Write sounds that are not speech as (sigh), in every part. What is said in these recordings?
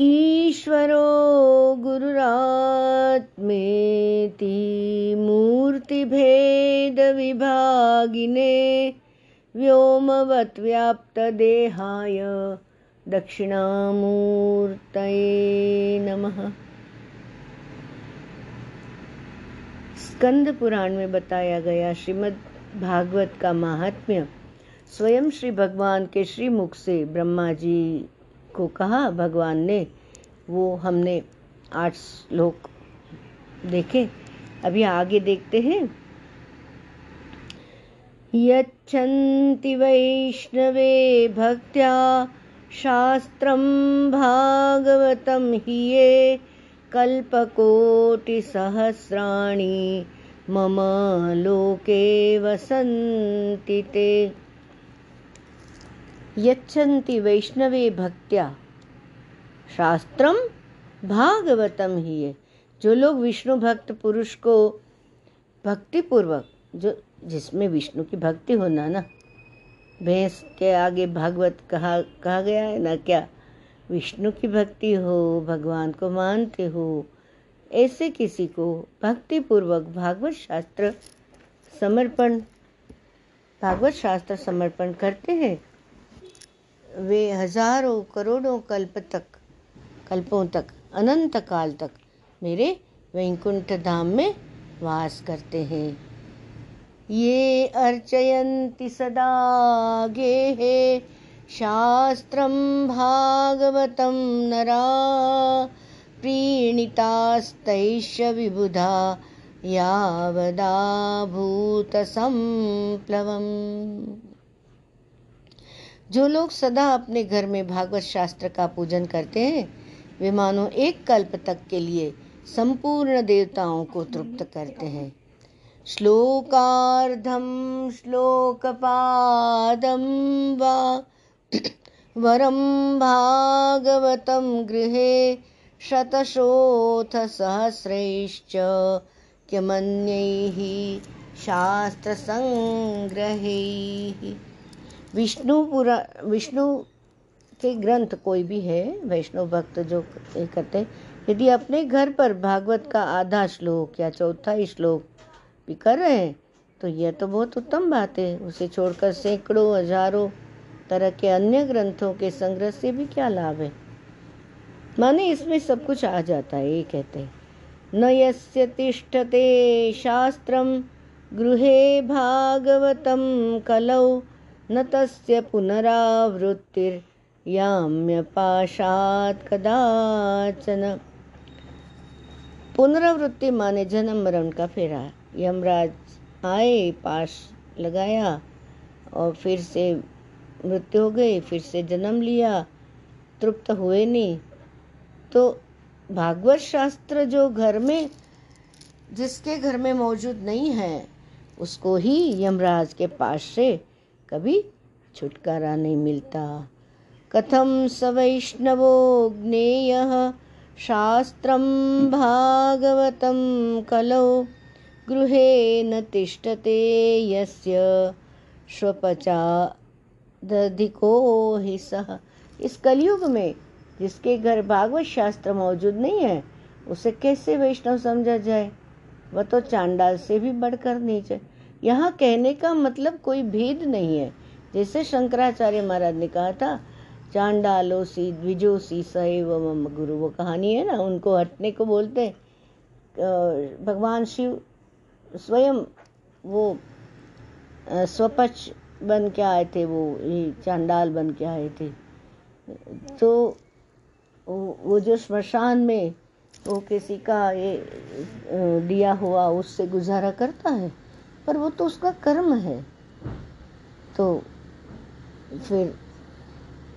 ईश्वरो गुरुरात्मेति मूर्तिभेदविभागिने व्योमवत्व्याप्तदेहाय दक्षिणामूर्तये नमः। स्कंद पुराण में बताया गया श्रीमद् भागवत का महात्म्य, स्वयं श्री भगवान के श्रीमुख से ब्रह्मा जी को कहा, भगवान ने, वो हमने आठ श्लोक देखे। अभी आगे देखते हैं। यच्छन्ति वैष्णवे भक्त्या शास्त्रं भागवतं हि ये कल्पकोटिसहस्राणि मम लोके वसन्ति ते। यच्छन्ति वैष्णवे भक्त्या। शास्त्रम भागवतम ही है। जो लोग विष्णु भक्त पुरुष को भक्ति पूर्वक जो जिसमें विष्णु की भक्ति होना ना, भैंस के आगे भागवत कहा कहा गया है ना क्या? विष्णु की भक्ति हो, भगवान को मानते हो, ऐसे किसी को भक्ति पूर्वक भागवत शास्त्र समर्पण, भागवत शास्त्र समर्पण करते हैं वे हज़ारों करोड़ों कल्प तक, कल्पों तक, अनंत काल तक मेरे वैकुंठ धाम में वास करते हैं। ये अर्चयन्ति सदा गेहे शास्त्रं भागवतं नरा प्रीणितास्तैष विबुधा यावदा भूतसंप्लवम् जो लोग सदा अपने घर में भागवत शास्त्र का पूजन करते हैं, वे मानो एक कल्प तक के लिए संपूर्ण देवताओं को तृप्त करते हैं। श्लोकार्धम श्लोकपादम वा वरम भागवतं गृहे शतशोऽथ सहस्रैश्च किमन्यैः शास्त्रसङ्ग्रहैः। विष्णु पुरा, विष्णु के ग्रंथ कोई भी है, वैष्णव भक्त जो करते यदि अपने घर पर भागवत का आधा श्लोक या चौथा श्लोक भी कर रहे हैं तो यह तो बहुत उत्तम बात है। उसे छोड़कर सैकड़ों, हज़ारों तरह के अन्य ग्रंथों के संग्रह से भी क्या लाभ है? माने इसमें सब कुछ आ जाता है, ये कहते हैं। न यस्य तिष्ठते शास्त्रम गृहे भागवतम कलौ न तस्य पुनरावृत्तिर्याम्यपाशात् कदाचन। पुनरावृत्ति माने जन्म मरण का फेरा। यमराज आए, पाश लगाया और फिर से मृत्यु हो गई, फिर से जन्म लिया, तृप्त हुए नहीं। तो भागवत शास्त्र जो घर में, जिसके घर में मौजूद नहीं है, उसको ही यमराज के पास से कभी छुटकारा नहीं मिलता। कथम स वैष्णवो ज्ञेय? शास्त्रम भागवतम कलौ। गृहे न तिष्ठते यस्य स्वपचादधिको हि सह इस कलयुग में जिसके घर भागवत शास्त्र मौजूद नहीं है, उसे कैसे वैष्णव समझा जाए? वह तो चांडाल से भी बढ़कर नीचे यहाँ कहने का मतलब कोई भेद नहीं है। जैसे शंकराचार्य महाराज ने कहा था, चांडालो सी द्विजोसी सैव मम गुरु, वो कहानी है ना, उनको हटने को बोलते भगवान शिव स्वयं वो स्वपच बन के आए थे, वो चांडाल बन के आए थे। तो वो जो स्मशान में वो किसी का ये दिया हुआ, उससे गुजारा करता है। पर वो तो उसका कर्म है। तो फिर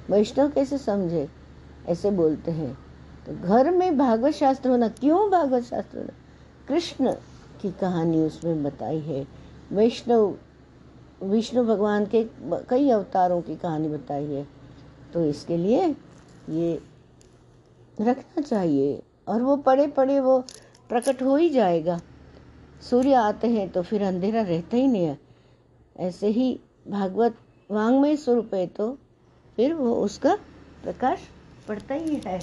वैष्णव कैसे समझे? ऐसे बोलते हैं तो घर में भागवत शास्त्र होना, क्यों भागवत शास्त्र होना? कृष्ण की कहानी उसमें बताई है। वैष्णव, विष्णु भगवान के कई अवतारों की कहानी बताई है। तो इसके लिए ये रखना चाहिए और वो पड़े पड़े वो प्रकट हो ही जाएगा। सूर्य आते हैं तो फिर अंधेरा रहता ही नहीं है। ऐसे ही भागवत वांग्मय स्वरूप है तो फिर वो उसका प्रकाश पड़ता ही है।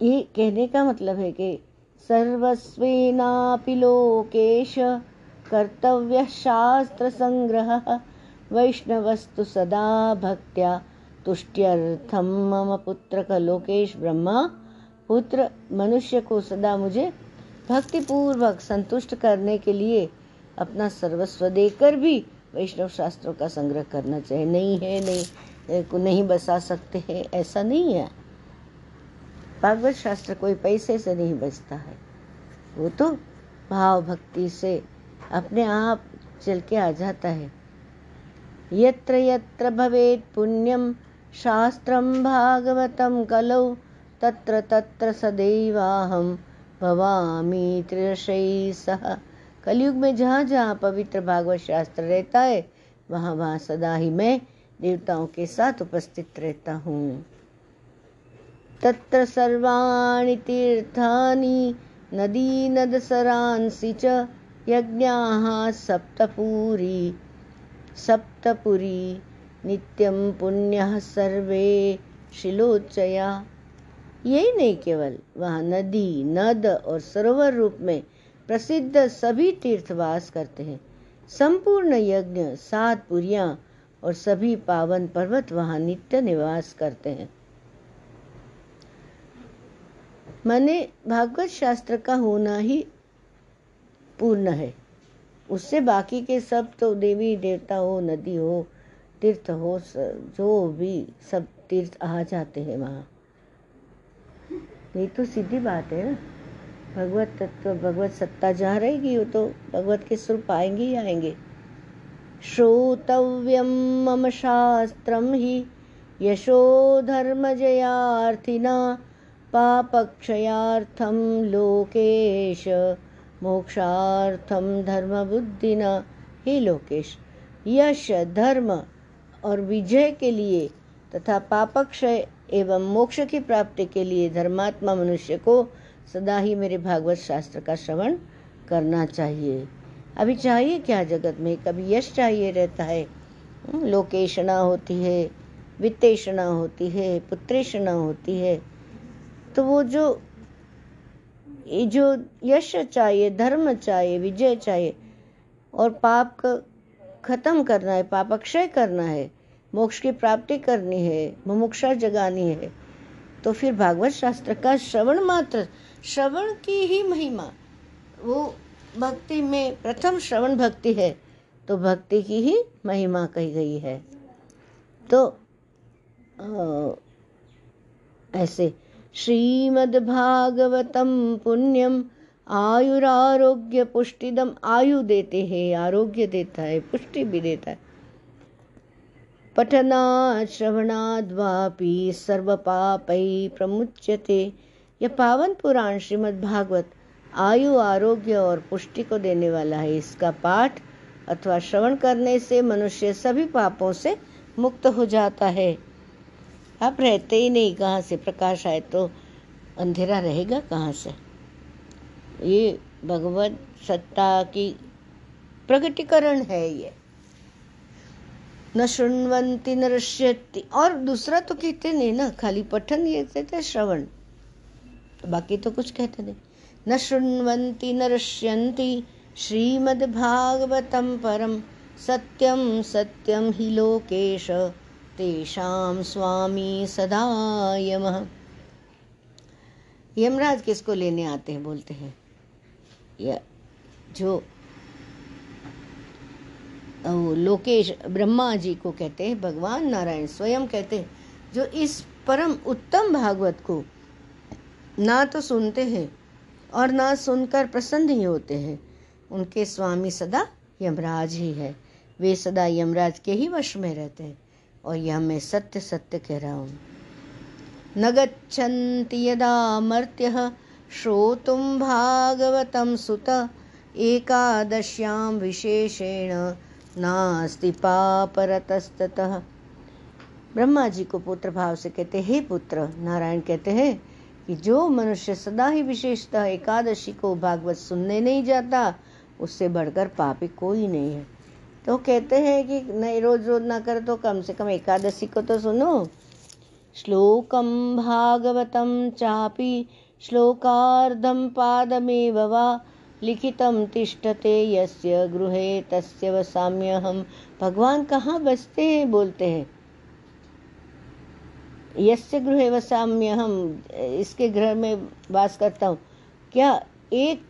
ये कहने का मतलब है कि सर्वस्वेनापि लोकेश कर्तव्य शास्त्र संग्रह वैष्णवस्तु सदा भक्त्या तुष्ट्यर्थम मम पुत्रक लोकेश ब्रह्मा पुत्र मनुष्य को सदा मुझे भक्ति पूर्वक संतुष्ट करने के लिए अपना सर्वस्व देकर भी वैष्णव शास्त्रों का संग्रह करना चाहिए। नहीं है, नहीं को नहीं बसा सकते हैं, ऐसा नहीं है। भागवत शास्त्र कोई पैसे से नहीं बचता है। वो तो भाव भक्ति से अपने आप चल के आ जाता है। यत्र यत्र भवेत् पुण्यम शास्त्रम भागवतम कलौ तत्र तत्र सदैवाहम भवामी त्रिशई सह। कलयुग में जहाँ जहाँ पवित्र भागवत शास्त्र रहता है, वहाँ वहाँ सदा ही मैं देवताओं के साथ उपस्थित रहता हूँ। तत्र सर्वाणि तीर्थानि, नदी नदसरांसि च यज्ञाः सप्तपूरी। सप्तपुरी नित्यं पुण्यः सर्वे शिलोच्चया। यही नहीं केवल, वहाँ नदी, नद और सरोवर रूप में प्रसिद्ध सभी तीर्थवास करते हैं। संपूर्ण यज्ञ, सात पुरिया और सभी पावन पर्वत वहाँ नित्य निवास करते हैं। माने भागवत शास्त्र का होना ही पूर्ण है। उससे बाकी के सब तो देवी, देवता हो, नदी हो, तीर्थ हो जो भी सब तीर्थ आ जाते हैं वहाँ। ये तो सीधी बात है ना। भगवत तत्व, भगवत सत्ता जहाँ रहेगी, वो तो भगवत के स्वरूप आएँगे ही आएँगे। श्रोतव्यम मम शास्त्रम ही, यशो धर्म जयार्थिना पापक्षयार्थम लोकेश मोक्षार्थम धर्म बुद्धिना हे लोकेश, यश, धर्म और विजय के लिए तथा पापक्षय एवं मोक्ष की प्राप्ति के लिए धर्मात्मा मनुष्य को सदा ही मेरे भागवत शास्त्र का श्रवण करना चाहिए। अभी चाहिए क्या जगत में? कभी यश चाहिए रहता है। हम्म, लोकेशना होती है वित्तेषणा होती है पुत्रेषणा होती है। तो वो जो ये जो यश चाहिए धर्म चाहिए विजय चाहिए और पाप का खत्म करना है पाप अक्षय करना है मोक्ष की प्राप्ति करनी है मुमुक्षा जगानी है। तो फिर भागवत शास्त्र का श्रवण मात्र श्रवण की ही महिमा। वो भक्ति में प्रथम श्रवण भक्ति है तो भक्ति की ही महिमा कही गई है। तो आ, ऐसे श्रीमद्भागवतम पुण्यम आयुरारोग्य पुष्टिदम आयु देते हैं आरोग्य देता है पुष्टि भी देता है। पठनात् श्रवणाद्वापि सर्वपापै प्रमुच्यते। यह पावन पुराण श्रीमद् भागवत आयु, आरोग्य और पुष्टि को देने वाला है। इसका पाठ अथवा श्रवण करने से मनुष्य सभी पापों से मुक्त हो जाता है। आप रहते ही नहीं, कहाँ से प्रकाश आए तो अंधेरा रहेगा कहाँ से? ये भगवत सत्ता की प्रगटीकरण है ये। न शुण्वंती न ऋष्यति और दूसरा तो कहते नहीं ना, खाली पठन ये कहते श्रवण। बाकी तो कुछ कहते नहीं। न शुण्वन्ति, न ऋष्यन्ति श्रीमद्भागवतं परम सत्यम सत्यम ही लोकेश तेषाम स्वामी सदा यम। यमराज किसको लेने आते हैं, बोलते हैं? या जो लोकेश ब्रह्मा जी को कहते हैं, भगवान नारायण स्वयं कहते हैं, जो इस परम उत्तम भागवत को ना तो सुनते हैं और ना सुनकर प्रसन्न ही होते हैं। उनके स्वामी सदा यमराज ही है। वे सदा यमराज के ही वश में रहते हैं। और यह मैं सत्य सत्य कह रहा हूँ। न गच्छन्ति यदा मर्त्य श्रोतुम भागवतम सुत एकादश्याम विशेषेण। नास्ति पापरतस्ततः। ब्रह्मा जी को पुत्र भाव से कहते, हे पुत्र, नारायण कहते हैं कि जो मनुष्य सदा ही विशेषतः एकादशी को भागवत सुनने नहीं जाता, उससे बढ़कर पापी कोई नहीं है। तो कहते हैं कि नहीं, रोज रोज ना कर तो कम से कम एकादशी को तो सुनो। श्लोकं भागवतं चापी, श्लोकार्धं पादमेव वा लिखितं तिष्ठते यस्य गृहे, तस्य वसाम्यहम भगवान कहाँ बसते हैं, बोलते हैं। यस्य गृहे वसाम्य हम इसके घर में वास करता हूँ। क्या एक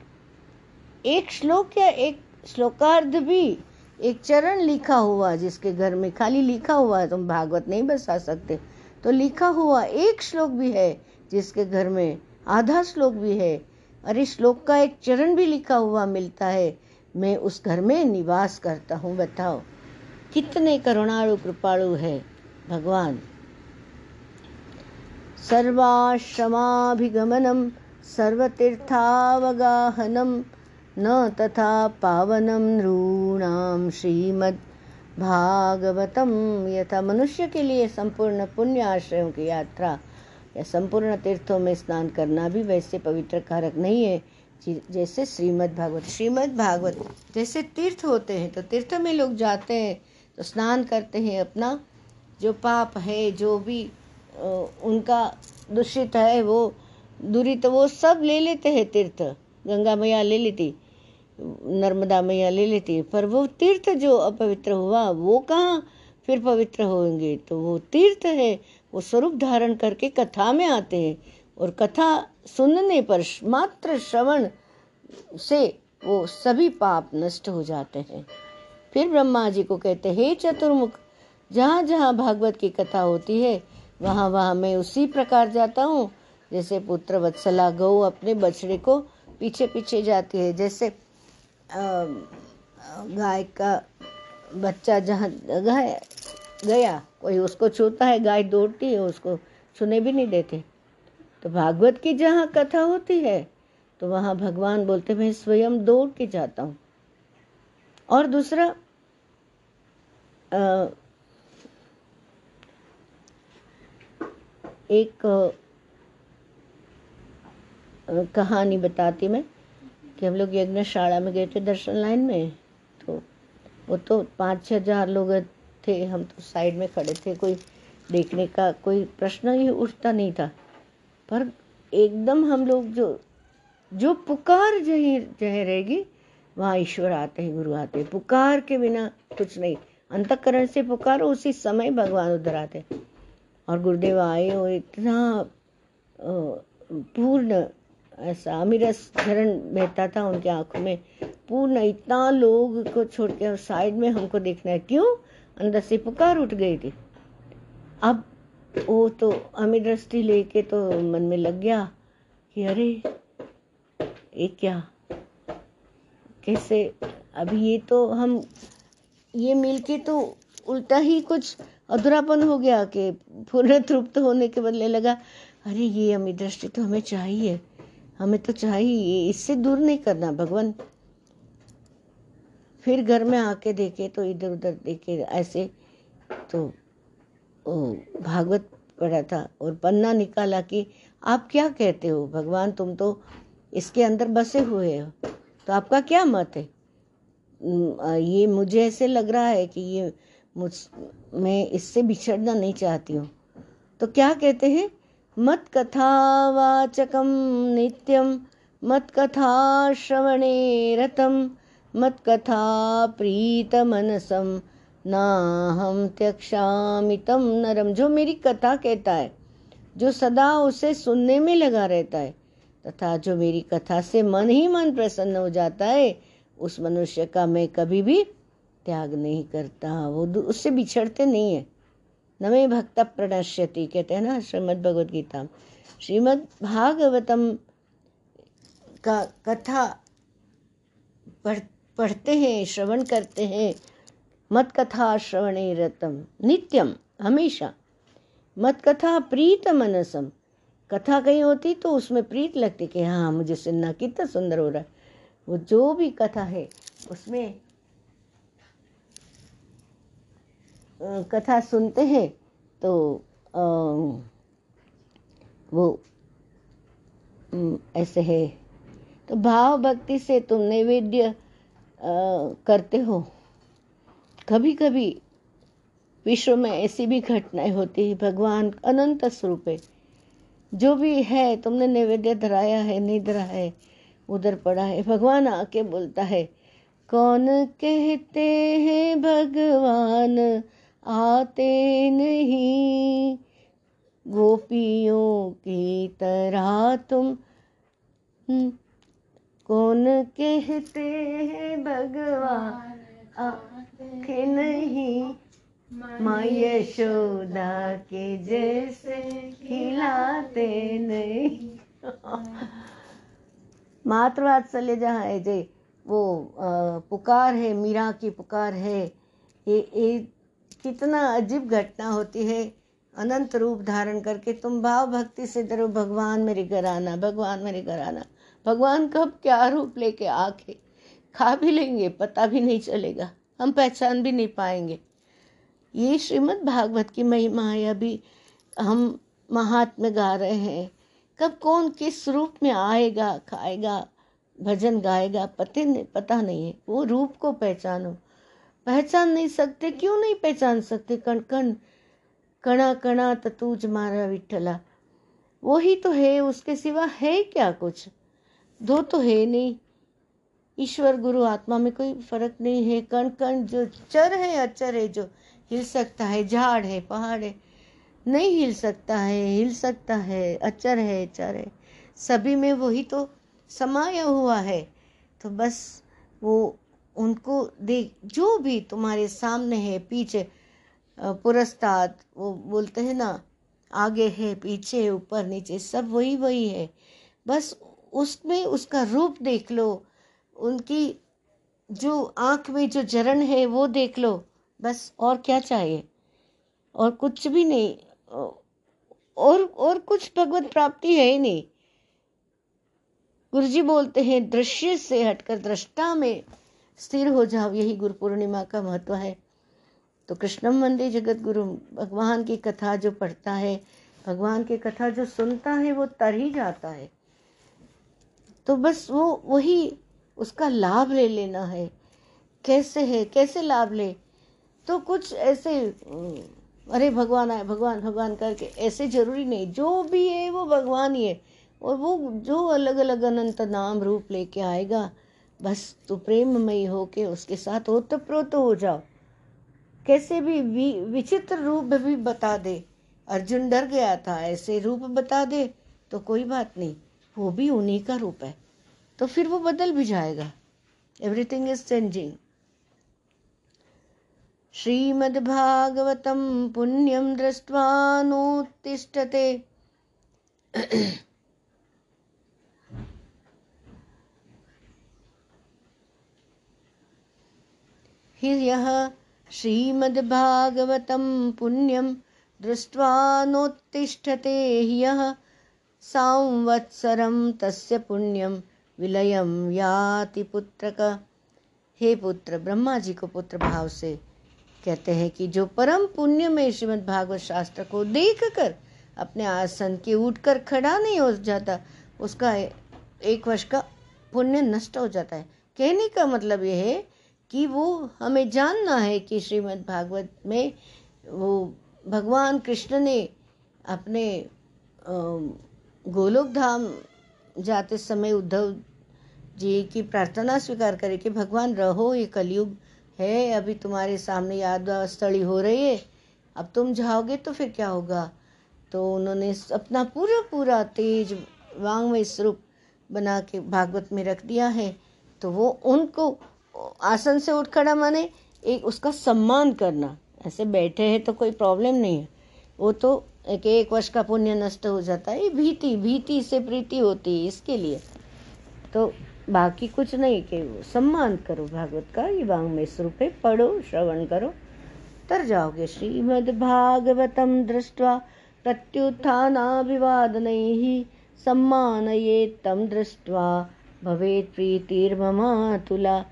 एक श्लोक या एक श्लोकार्ध भी एक चरण लिखा हुआ, जिसके घर में खाली लिखा हुआ तुम भागवत नहीं बसा सकते। तो लिखा हुआ एक श्लोक भी है, जिसके घर में आधा श्लोक भी है अरे श्लोक का एक चरण भी लिखा हुआ मिलता है। मैं उस घर में निवास करता हूँ, बताओ। कितने करुणालु कृपाणु है भगवान। सर्वाश्रमाभिगमनं, सर्वतीर्थावगाहनं, न तथा पावनं नृणां श्रीमद् भागवतम यथा मनुष्य के लिए संपूर्ण पुण्य आश्रयों की यात्रा या संपूर्ण तीर्थों में स्नान करना भी वैसे पवित्र कारक नहीं है जैसे श्रीमद् भागवत। श्रीमद् भागवत, जैसे तीर्थ होते हैं तो तीर्थ में लोग जाते हैं तो स्नान करते हैं अपना। जो पाप है, जो भी उनका दूषित है, वो दूरी तो वो सब ले लेते हैं तीर्थ। गंगा मैया ले लेती, नर्मदा मैया ले लेती, पर वो तीर्थ जो अपवित्र हुआ, वो कहाँ फिर पवित्र होंगे? तो वो तीर्थ है वो स्वरूप धारण करके कथा में आते हैं और कथा सुनने पर मात्र श्रवण से वो सभी पाप नष्ट हो जाते हैं। फिर ब्रह्मा जी को कहते, हे चतुर्मुख, जहाँ जहाँ भागवत की कथा होती है, वहाँ वहाँ मैं उसी प्रकार जाता हूँ। जैसे पुत्र वत्सला गौ अपने बछड़े को पीछे पीछे जाती है। जैसे गाय का बच्चा जहाँ, गाय गया, कोई उसको छूता है, गाय दौड़ती है, उसको छूने भी नहीं देते। तो भागवत की जहाँ कथा होती है तो वहाँ भगवान बोलते, मैं स्वयं दौड़ के जाता हूँ। और दूसरा एक कहानी बताती मैं, कि हम लोग यज्ञशाला में गए थे दर्शन लाइन में तो वो तो पाँच छः हज़ार लोग थे, हम तो साइड में खड़े थे, कोई देखने का कोई प्रश्न ही उठता नहीं था। पर एकदम हम लोग जो जो पुकार जही, जह रहेगी, वहाँ ईश्वर आते हैं, गुरु आते हैं। पुकार के बिना कुछ नहीं। अंतकरण से पुकारो, उसी समय भगवान उधर आते और गुरुदेव आए और इतना पूर्ण, ऐसा अमीरस झरण बहता था उनकी आँखों में। पूर्ण इतना लोग को छोड़ के साइड में हमको देखना है। क्यों? अंदर से पुकार उठ गई थी। अब वो तो अमीर दृष्टि लेके तो मन में लग गया कि अरे, ये क्या? कैसे? अभी ये तो हम, ये मिलके तो उल्टा ही कुछ अधूरापन हो गया कि पूर्ण तृप्त होने के बदले लगा, अरे ये अमित दृष्टि तो हमें चाहिए। हमें तो चाहिए, इससे दूर नहीं करना, भगवान। फिर घर में आके देखे तो इधर उधर देखे ऐसे तो भागवत पढ़ा था और पन्ना निकाला कि आप क्या कहते हो? भगवान तुम तो इसके अंदर बसे हुए हो। तो आपका क्या मत है? ये मुझे ऐसे लग रहा है कि ये मुझ, मैं इससे बिछड़ना नहीं चाहती हूँ। तो क्या कहते हैं? मत कथावाचकम नित्यम, मत कथा श्रवणे रतम। मत कथा प्रीत मनसम ना हम त्यक्षामितम नरम जो मेरी कथा कहता है, जो सदा उसे सुनने में लगा रहता है, तथा जो मेरी कथा से मन ही मन प्रसन्न हो जाता है, उस मनुष्य का मैं कभी भी त्याग नहीं करता। वो उससे बिछड़ते नहीं है। नमे भक्त प्रणश्यति। कहते हैं ना श्रीमद भगवद गीता श्रीमद भागवतम का कथा पढ़ पढ़ते हैं श्रवण करते हैं। मत कथा श्रवण रतम। नित्यम हमेशा। मत कथा प्रीत मनसम। कथा कहीं होती तो उसमें प्रीत लगती कि हाँ मुझे सुनना कितना सुंदर हो रहा है। वो जो भी कथा है उसमें कथा सुनते हैं तो आ, वो ऐसे है। तो भाव भक्ति से तुम नैवेद्य करते हो। कभी कभी विश्व में ऐसी भी घटनाएँ होती है भगवान अनंत स्वरूप। है जो भी है तुमने नैवेद्य धराया है नहीं धरा है उधर पड़ा है। भगवान आके बोलता है कौन कहते हैं भगवान आते नहीं? गोपियों की तरह तुम हम्म, कौन कहते हैं भगवान? आते नहीं माँ यशोदा के जैसे खिलाते नहीं। (laughs) मातृवात्सल्य जहाँ है जे वो आ, पुकार है मीरा की पुकार है ये ये कितना अजीब घटना होती है। अनंत रूप धारण करके तुम भाव भक्ति से डरो भगवान मेरे घर आना भगवान मेरे घर आना भगवान कब क्या रूप लेके आके खा भी लेंगे, पता भी नहीं चलेगा। हम पहचान भी नहीं पाएँगे। ये श्रीमद् भागवत की महिमा है। अभी हम महात्म्य गा रहे हैं। कब कौन किस रूप में आएगा, खाएगा, भजन गाएगा, पते नहीं पता नहीं है। वो रूप को पहचानो। पहचान नहीं सकते, क्यों नहीं पहचान सकते? कण कण, कणा कणा तूज मारा विठला वो ही तो है, उसके सिवा है क्या कुछ? दो तो है नहीं। ईश्वर, गुरु, आत्मा में कोई फ़र्क नहीं है। कण कण जो चर है, अचर है, जो हिल सकता है, झाड़ है, पहाड़ है, नहीं हिल सकता है, हिल सकता है, अचर है, चर है। सभी में वही तो समाया हुआ है। तो बस वो उनको देख, जो भी तुम्हारे सामने है, पीछे पुरस्ताद, वो बोलते हैं ना, आगे है, पीछे, ऊपर, नीचे, सब वही वही है। बस उसमें उसका रूप देख लो, उनकी जो आँख में जो जरण है वो देख लो, बस और क्या चाहिए? और कुछ भी नहीं, और और कुछ भगवत प्राप्ति है ही नहीं। गुरुजी बोलते हैं, दृश्य से हटकर दृष्टा में स्थिर हो जाओ, यही गुरु पूर्णिमा का महत्व है। तो कृष्णम मंदिर जगत गुरु भगवान की कथा जो पढ़ता है, भगवान की कथा जो सुनता है, वो तर ही जाता है। तो बस वो, वही उसका लाभ ले लेना है। कैसे है? कैसे लाभ ले? तो कुछ ऐसे अरे भगवान आए, भगवान भगवान करके ऐसे ज़रूरी नहीं। जो भी है वो भगवान ही है। और वो जो अलग अलग अनंत नाम रूप लेके आएगा, बस तू प्रेममयी होके उसके साथ ओतप्रोत हो जाओ। कैसे भी विचित्र रूप भी बता दे। अर्जुन डर गया था, ऐसे रूप बता दे तो कोई बात नहीं। वो भी उन्हीं का रूप है। तो फिर वो बदल भी जाएगा। एवरीथिंग इज़ चेंजिंग श्रीमद्भागवतं पुण्यं दृष्ट्वा नोत्तिष्ठते। ह्यः श्रीमद्भागवतं पुण्यं संवत्सरं तस्य पुण्यं विलयं याति पुत्र का हे पुत्र ब्रह्मा जी को पुत्र भाव से कहते हैं कि जो परम पुण्य में श्रीमद् भागवत शास्त्र को देख कर अपने आसन के उठकर खड़ा नहीं हो जाता, उसका एक वर्ष का पुण्य नष्ट हो जाता है। कहने का मतलब यह है कि वो हमें जानना है कि श्रीमद् भागवत में वो भगवान कृष्ण ने अपने गोलोक धाम जाते समय उद्धव जी की प्रार्थना स्वीकार करे कि भगवान रहो, ये कलयुग है, अभी तुम्हारे सामने याद स्थली हो रही है। अब तुम जाओगे तो फिर क्या होगा? तो उन्होंने अपना पूरा पूरा तेज वांगमय स्वरूप बना के भागवत में रख दिया है। तो वो उनको आसन से उठ खड़ा माने, एक उसका सम्मान करना। ऐसे बैठे हैं तो कोई प्रॉब्लम नहीं है। वो तो एक एक वर्ष का पुण्य नष्ट हो जाता है भीति भीति से प्रीति होती है इसके लिए। तो बाकी कुछ नहीं कि सम्मान करो, भागवत का ये वांग में स्वरूप है, पढ़ो, श्रवण करो, तर जाओगे श्रीमद् भागवतम दृष्टवा प्रत्युत्थानाभिवादनैः सम्मानये तम दृष्टवा भवेत् प्रीतिर्ममातुला।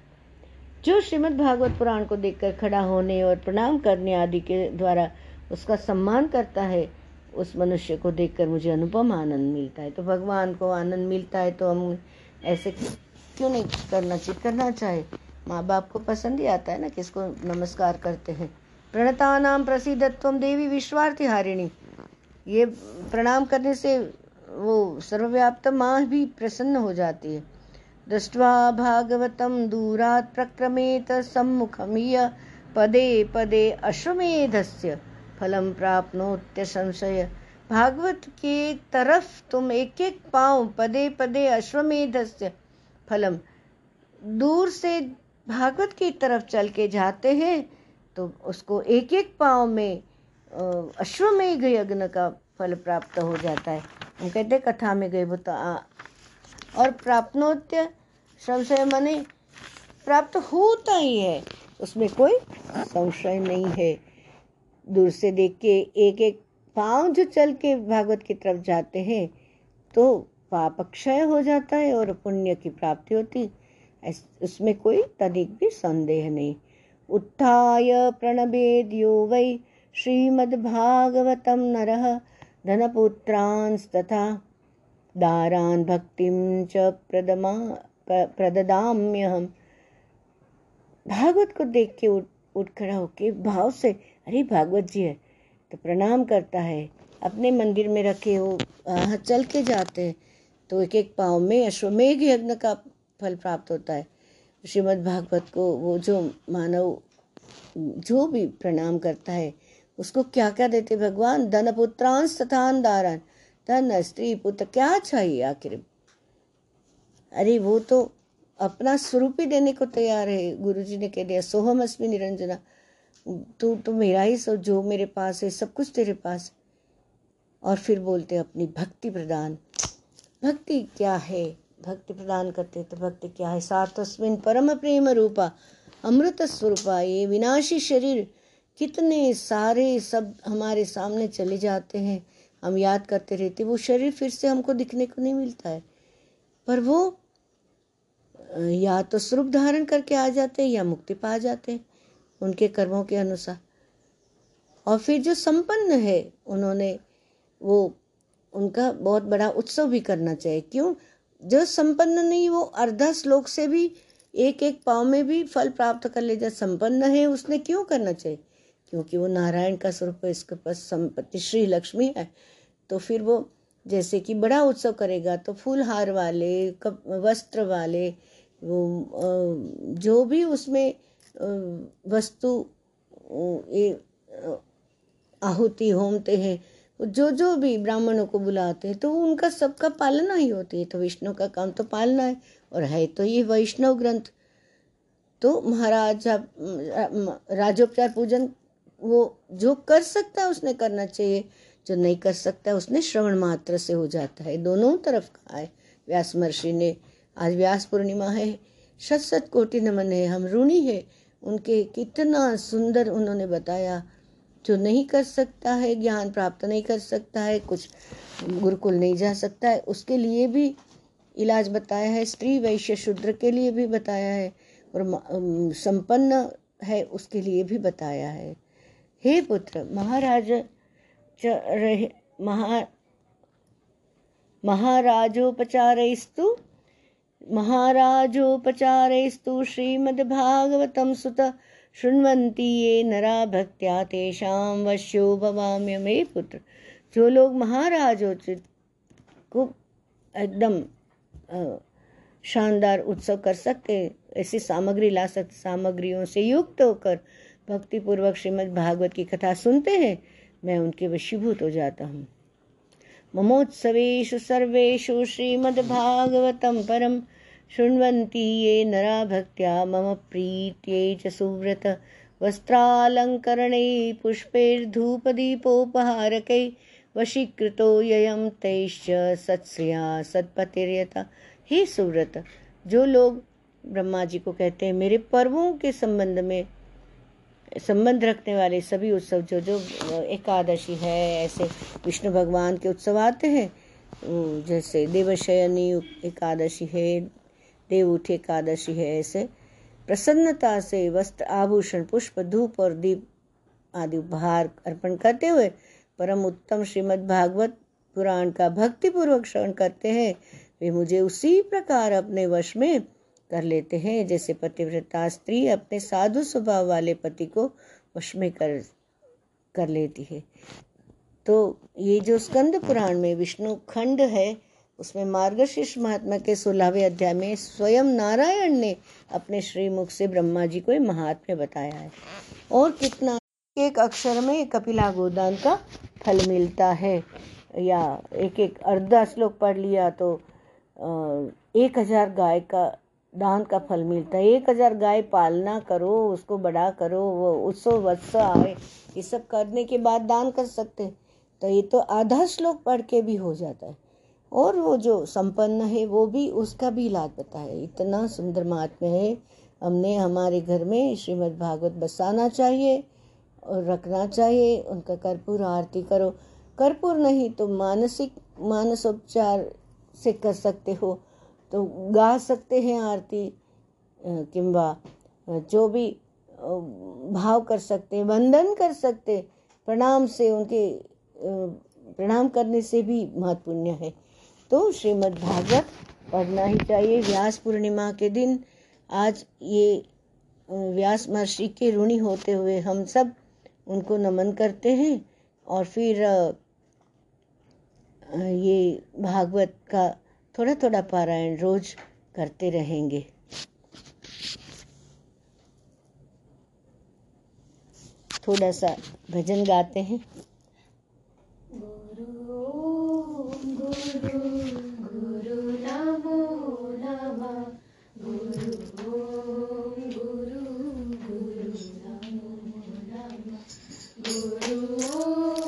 जो श्रीमद् भागवत पुराण को देखकर खड़ा होने और प्रणाम करने आदि के द्वारा उसका सम्मान करता है उस मनुष्य को देखकर मुझे अनुपम आनंद मिलता है। तो भगवान को आनंद मिलता है तो हम ऐसे क्यों नहीं करना चाहिए? करना चाहे माँ बाप को पसंद ही आता है ना किसको नमस्कार करते हैं। प्रणतानाम प्रसिद्धत्व देवी विश्वार्थी हारिणी ये प्रणाम करने से वो सर्वव्याप्त माँ भी प्रसन्न हो जाती है। दृष्टवा भागवतम दूरात प्रक्रमेत सम्मुखमीय पदे पदे अश्वमेधस्य। फलम प्राप्नोत्य संशय। भागवत के तरफ़ तुम एक एक पाँव पदे पदे अश्वमेधस्य फलम। दूर से भागवत की तरफ़ चल के जाते हैं तो उसको एक एक पाँव में अश्वमेघ यज्ञ का फल प्राप्त हो जाता है। हम कहते कथा में गए वो तो और प्राप्तोत्य संशय मने, प्राप्त होता ही है, उसमें कोई संशय नहीं है। दूर से देख के एक एक पाँव जो चल के भागवत की तरफ़ जाते हैं तो पाप क्षय हो जाता है और पुण्य की प्राप्ति होती। उसमें कोई तनिक भी संदेह नहीं। उत्थाय प्रणवेद्यो वै श्रीमद्भागवतं नरः धनपुत्रांस्तथा दारान् भक्तिं च प्रदमा प्रददाम्यहम। भागवत को देख के उठ उठ खड़ा होके भाव से अरे भागवत जी है तो प्रणाम करता है। अपने मंदिर में रखे हो चल के जाते हैं तो एक एक पाँव में अश्वमेघ यज्ञ का फल प्राप्त होता है। श्रीमद् भागवत को वो जो मानव, जो भी प्रणाम करता है, उसको क्या क्या देते भगवान? धन पुत्रांश तथा दारन धन, स्त्री, पुत्र, क्या चाहिए आखिर? अरे वो तो अपना स्वरूप ही देने को तैयार है। गुरु जी ने कह दिया, सोहम अस्मी निरंजना। तू तो मेरा ही सो जो मेरे पास है, सब कुछ तेरे पास और फिर बोलते अपनी भक्ति प्रदान। भक्ति क्या है? भक्ति प्रदान करते तो भक्ति क्या है? सातस्मिन परम प्रेम रूपा, अमृत स्वरूपा, ये विनाशी शरीर। कितने सारे सब हमारे सामने चले जाते हैं। हम याद करते रहते वो शरीर फिर से हमको दिखने को नहीं मिलता है। पर वो या तो स्वरूप धारण करके आ जाते हैं या मुक्ति पा जाते हैं। उनके कर्मों के अनुसार। और फिर जो संपन्न है, उन्होंने वो, उनका बहुत बड़ा उत्सव भी करना चाहिए। क्यों? जो संपन्न नहीं, वो अर्धा श्लोक से भी एक एक पाव में भी फल प्राप्त कर ले। जा संपन्न है, उसने क्यों करना चाहिए? क्योंकि वो नारायण का स्वरूप है, इसके पास संपत्ति श्री लक्ष्मी है। तो फिर वो जैसे कि बड़ा उत्सव करेगा तो फूल हार वाले, कप, वस्त्र वाले, वो जो भी उसमें वस्तु ये आहुति होमते हैं, जो जो भी ब्राह्मणों को बुलाते हैं तो उनका सबका पालना ही होती है तो विष्णु का काम तो पालना है, और है तो ये वैष्णव ग्रंथ। तो महाराज राजोपचार पूजन, वो जो कर सकता है, उसने करना चाहिए, जो नहीं कर सकता, उसने श्रवण मात्र से हो जाता है, दोनों तरफ़ का है, व्यास महर्षि ने, आज व्यास पूर्णिमा है शत शत कोटि नमन है, हम ऋणी है उनके कितना सुंदर उन्होंने बताया, जो नहीं कर सकता है, ज्ञान प्राप्त नहीं कर सकता है, कुछ गुरुकुल नहीं जा सकता है, उसके लिए भी इलाज बताया है, स्त्री वैश्य शूद्र के लिए भी बताया है, और संपन्न है, उसके लिए भी बताया है। हे पुत्र, महाराज रहे, महा, महाराजोपचारैस्तु। महाराजोपचारैस्तु श्रीमद्भागवतं सुत शृण्वन्ति ये नरा भक्त्या तेषां वश्यो भवाम्य मे पुत्र। जो लोग महाराजोचित को एकदम शानदार उत्सव कर सकते ऐसी सामग्री ला सकते सामग्रियों से युक्त होकर भक्तिपूर्वक श्रीमद् भागवत की कथा सुनते हैं, मैं उनके वशीभूत हो जाता हूँ। ममोत्सवेषु सर्वेषु श्रीमद्भागवतं परं शृण्वन्ति ये नरा भक्त्या मम प्रीत्यै च सुव्रत वस्त्रालङ्करणै पुष्पैर्धूपदीपोपहारकै वशीकृतो ययं तैश्च सत्स्रिया सत्पतिर्यता। हे सुव्रत, जो लोग ब्रह्मा जी को कहते हैं, मेरे पर्वों के संबंध में संबंध रखने वाले सभी उत्सव जो जो एकादशी है, ऐसे विष्णु भगवान के उत्सव आते हैं। जैसे देवशयनी एकादशी है, देवउठी एकादशी है, ऐसे प्रसन्नता से वस्त्र आभूषण, पुष्प, धूप और दीप आदि उपहार अर्पण करते हुए परम उत्तम श्रीमद् भागवत पुराण का भक्तिपूर्वक श्रवण करते हैं। वे मुझे उसी प्रकार अपने वश में कर लेते हैं। जैसे पतिव्रता स्त्री अपने साधु स्वभाव वाले पति को वश में कर कर लेती है। तो ये जो स्कंद पुराण में विष्णु खंड है, उसमें मार्गशीर्ष महात्मा के सोलहवें अध्याय में स्वयं नारायण ने अपने श्रीमुख से ब्रह्मा जी को महात्म्य बताया है। और कितना एक अक्षर में कपिला गोदान का फल मिलता है। या एक एक अर्धा श्लोक पढ़ लिया तो एक हज़ार गाय का दान का फल मिलता है। एक हज़ार गाय पालना करो, उसको बड़ा करो, वो उत्सव वत्सव आए, ये सब करने के बाद दान कर सकते तो ये तो आधा श्लोक पढ़ के भी हो जाता है। और वो जो संपन्न है, वो भी उसका भी लाभ है। इतना सुंदर महात्मा है। हमने हमारे घर में श्रीमद् भागवत बसाना चाहिए और रखना चाहिए, उनका कर्पूर आरती करो। कर्पूर नहीं तो मानसिक, मानसोपचार से कर सकते हो। तो गा सकते हैं आरती किंबा जो भी भाव कर सकते हैं, वंदन कर सकते प्रणाम से उनके प्रणाम करने से भी महत्वपूर्ण है। तो श्रीमद् भागवत पढ़ना ही चाहिए। व्यास पूर्णिमा के दिन आज ये व्यास महर्षि के ऋणी होते हुए हम सब उनको नमन करते हैं और फिर ये भागवत का थोड़ा थोड़ा पारायण रोज करते रहेंगे थोड़ा सा भजन गाते हैं कृष्ण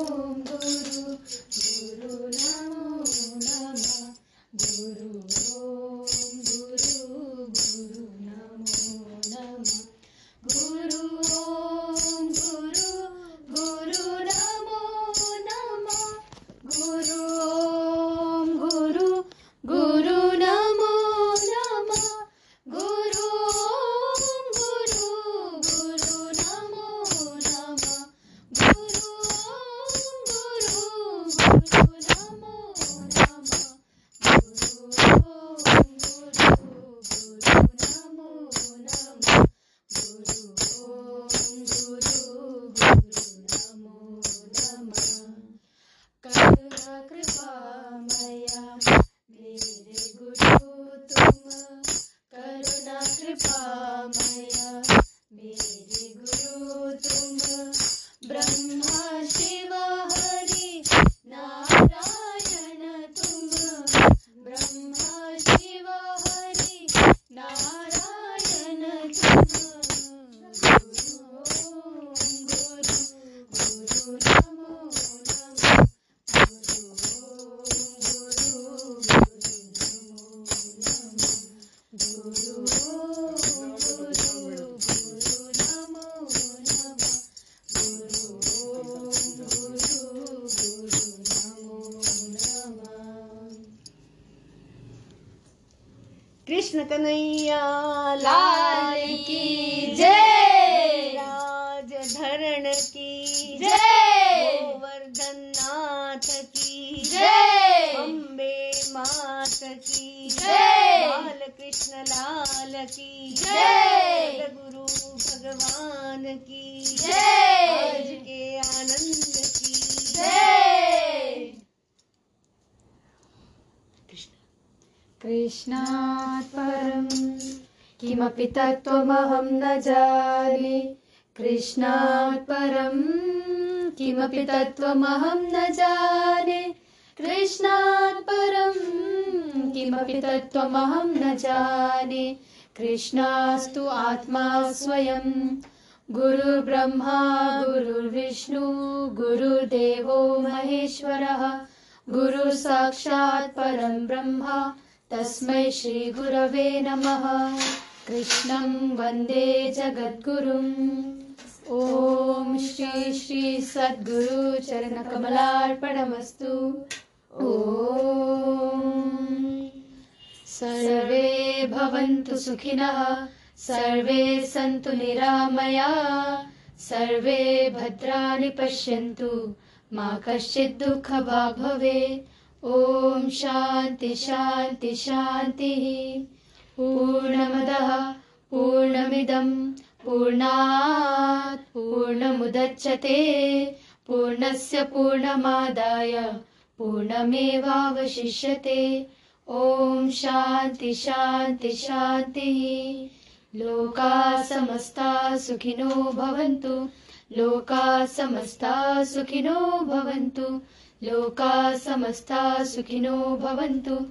नाथ की जय। अम्बे मात की जय। बाल कृष्ण लाल की जय। गुरु भगवान की जय। आज के आनंद की जय कृष्णात् परं। किमपि तत्त्वमहं न जाने। कृष्णात् परं। किमपि तत्त्वमहं न जाने। कृष्णात् परं किमपि तत्त्वमहं न जाने। कृष्णास्तु आत्मा स्वयं। गुरुर्ब्रह्मा गुरुर्विष्णु गुरुर्देवो महेश्वरः। गुरुसाक्षात् परं ब्रह्मा तस्मै श्रीगुरवे नमः। कृष्णं वन्दे जगद्गुरुम् ॐ श्री श्री सद्गुरुचरणकमलार्पणमस्तु ॐ सर्वे भवन्तु सुखिनः, सर्वे सन्तु निरामया, सर्वे भद्राणि पश्यन्तु, मा कश्चित् दुःखभाग् भवेत् ॐ शान्ति शान्ति शान्तिः। पूर्णमदः पूर्णमिदं पूर्णात् पूर्णमुदच्यते पूर्णस्य पूर्णमादाय पूर्णमेवावशिष्यते। ॐ शान्ति शान्ति शान्तिः। लोका समस्ता सुखिनो भवन्तु। लोका समस्ता सुखिनो भवन्तु। लोका समस्ता सुखिनो भवन्तु।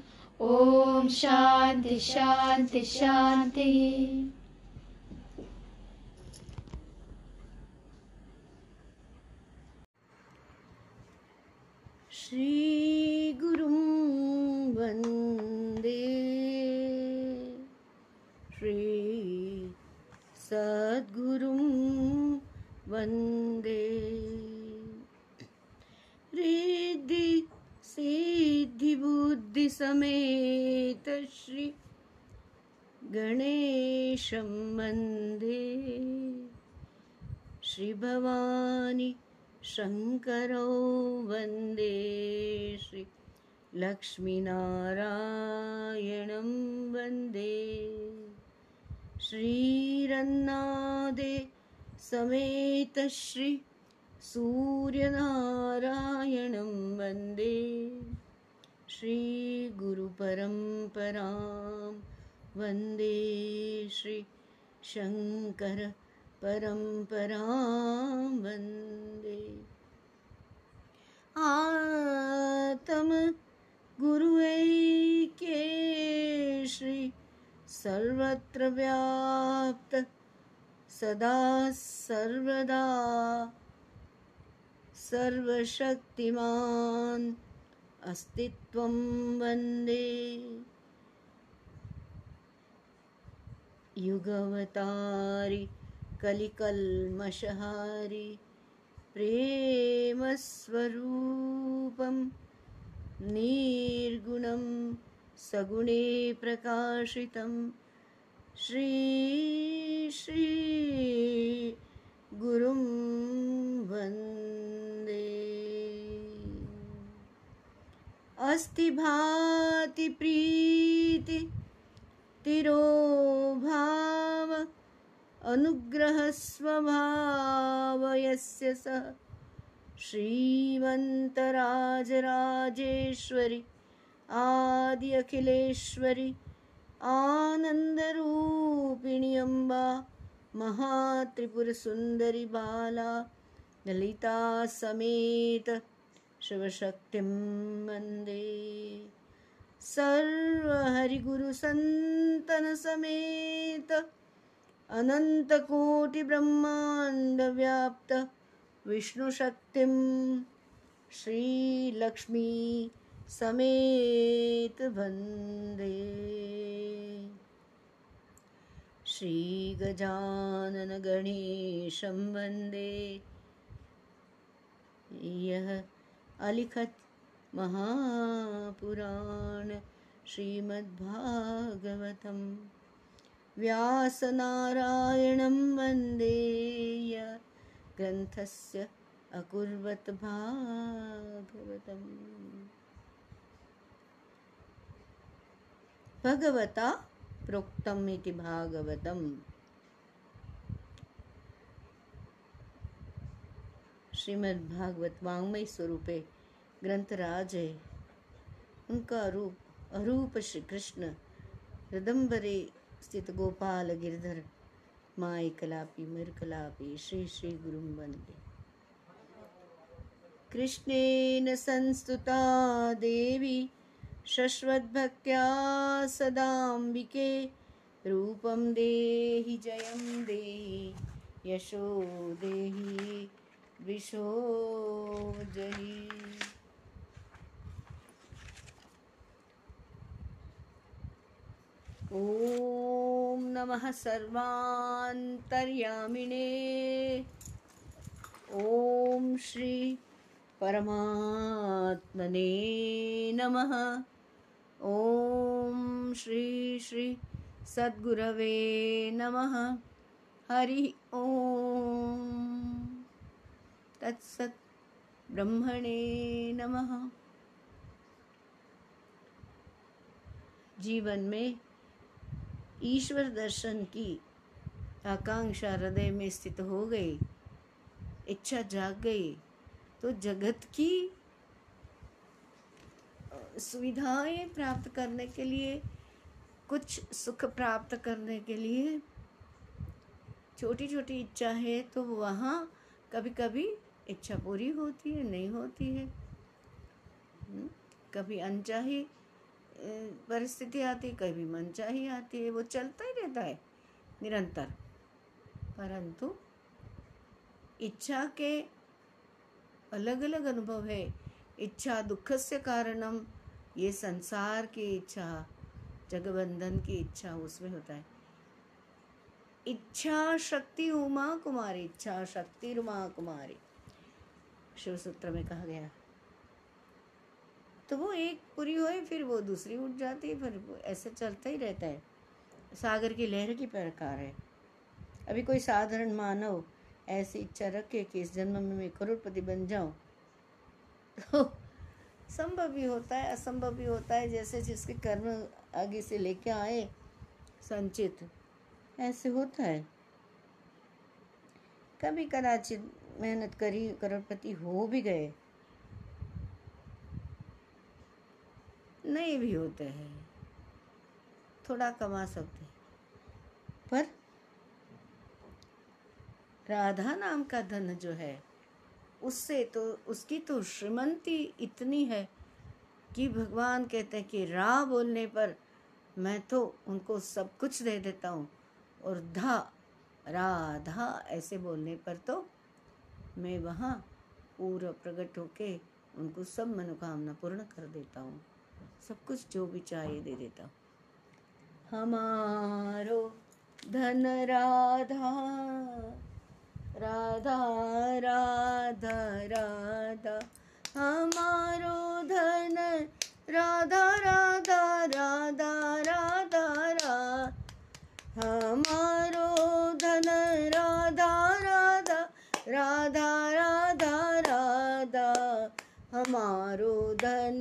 ॐ शान्ति शान्ति शान्तिः श्रीगुरुं वंदे। श्री सद्गुरुं वंदे। रिद्धि सिद्धिबुद्धिसमेत श्री गणेशं वंदे। श्रीभवानी शङ्करो वंदे श्री लक्ष्मीनारायणं वंदे। श्रीरन्नादे समेत श्री सूर्यनारायणं वंदे। श्रीगुरुपरम्परां वंदे श्री शङ्कर परम्परां वंदे। गुरुऐक्ये श्री सर्वत्र व्याप्त सदा सर्वदा सर्वशक्तिमान् अस्तित्वं वंदे। युगवतारि कलिकल्मषहारि प्रेमस्वरूपं निर्गुणं सगुणे प्रकाशितं श्री श्री गुरुं वंदे। अस्ति भाति प्रीति तिरोभाव अनुग्रहस्वभाव यस्य सः श्रीमन्तराजराजेश्वरि आदि अखिलेश्वरि आनन्दरूपिणि अम्बा महात्रिपुरसुन्दरि बाला ललिता समेत शिवशक्तिं वंदे। सर्वहरिगुरुसन्तनसमेत अनन्तकोटिब्रह्माण्डव्याप्त विष्णुशक्तिं श्रीलक्ष्मी समेत वंदे। श्रीगजाननगणेशं वंदे। यः अलिखत् महापुराण श्रीमद्भागवतम्। व्यासनारायणं वंदे य ग्रन्थस्य अकुर्वत् भागवतम्। भगवता प्रोक्तम् इति भागवतम्। श्रीमद्भागवत वाङ्मय स्वरूपे ग्रंथराज उनका रूप अरूप श्री कृष्ण स्थित गोपाल गिरधर माय कलापी मृकलापी श्री श्री गुरुं वंदे। कृष्णेन संस्तुता देवी, शश्वद्भक्त्या सदाम्बिके, रूपं देहि, जयं देहि, यशो देहि वृषो जहि। ॐ नमः सर्वान्तर्यामिणे ॐ श्री परमात्मने नमः। ॐ श्री श्री सद्गुरवे नमः। हरि ॐ तत्सत् ब्रह्मणे नमः। जीवन में ईश्वर दर्शन की आकांक्षा हृदय में स्थित हो गई इच्छा जाग गई तो जगत की सुविधाएँ प्राप्त करने के लिए कुछ सुख प्राप्त करने के लिए छोटी छोटी इच्छा है तो वहाँ कभी कभी इच्छा पूरी होती है नहीं होती है। हम्म, कभी अनचाही परिस्थिति आती है, कभी मनचाही आती है, वो चलता ही रहता है, निरंतर। परंतु इच्छा के अलग अलग अनुभव है। इच्छा दुख से कारणम, ये संसार की इच्छा, जगबंधन की इच्छा, उसमें होता है। इच्छा शक्ति उमा कुमारी, इच्छा शक्ति उमा कुमारी शिव सूत्र में कहा गया। तो वो एक पूरी हुई, फिर वो दूसरी उठ जाती है, फिर ऐसे चलता ही रहता है। सागर की लहर की प्रकार है। अभी कोई साधारण मानव ऐसी इच्छा रखे कि इस जन्म में मैं करोड़पति बन जाऊँ तो संभव भी होता है, असंभव भी होता है, जैसे जिसके कर्म आगे से लेके आए, संचित। ऐसे होता है। कभी कदाचित मेहनत करी, करोड़पति हो भी गए नहीं भी होते हैं। थोड़ा कमा सकते पर राधा नाम का धन जो है, उससे तो उसकी तो श्रीमंती इतनी है कि भगवान कहते हैं कि रा बोलने पर मैं तो उनको सब कुछ दे देता हूँ और धा, राधा ऐसे बोलने पर तो मैं वहाँ पूरा प्रकट होके उनको सब मनोकामना पूर्ण कर देता हूँ। सब कुछ जो भी चाहिए दे देता। हमारो धन राधा राधा राधा राधा। हमारो धन राधा राधा राधा राधा, रा। हमारो धन राधा राधा राधा राधा राधा। हमारो धन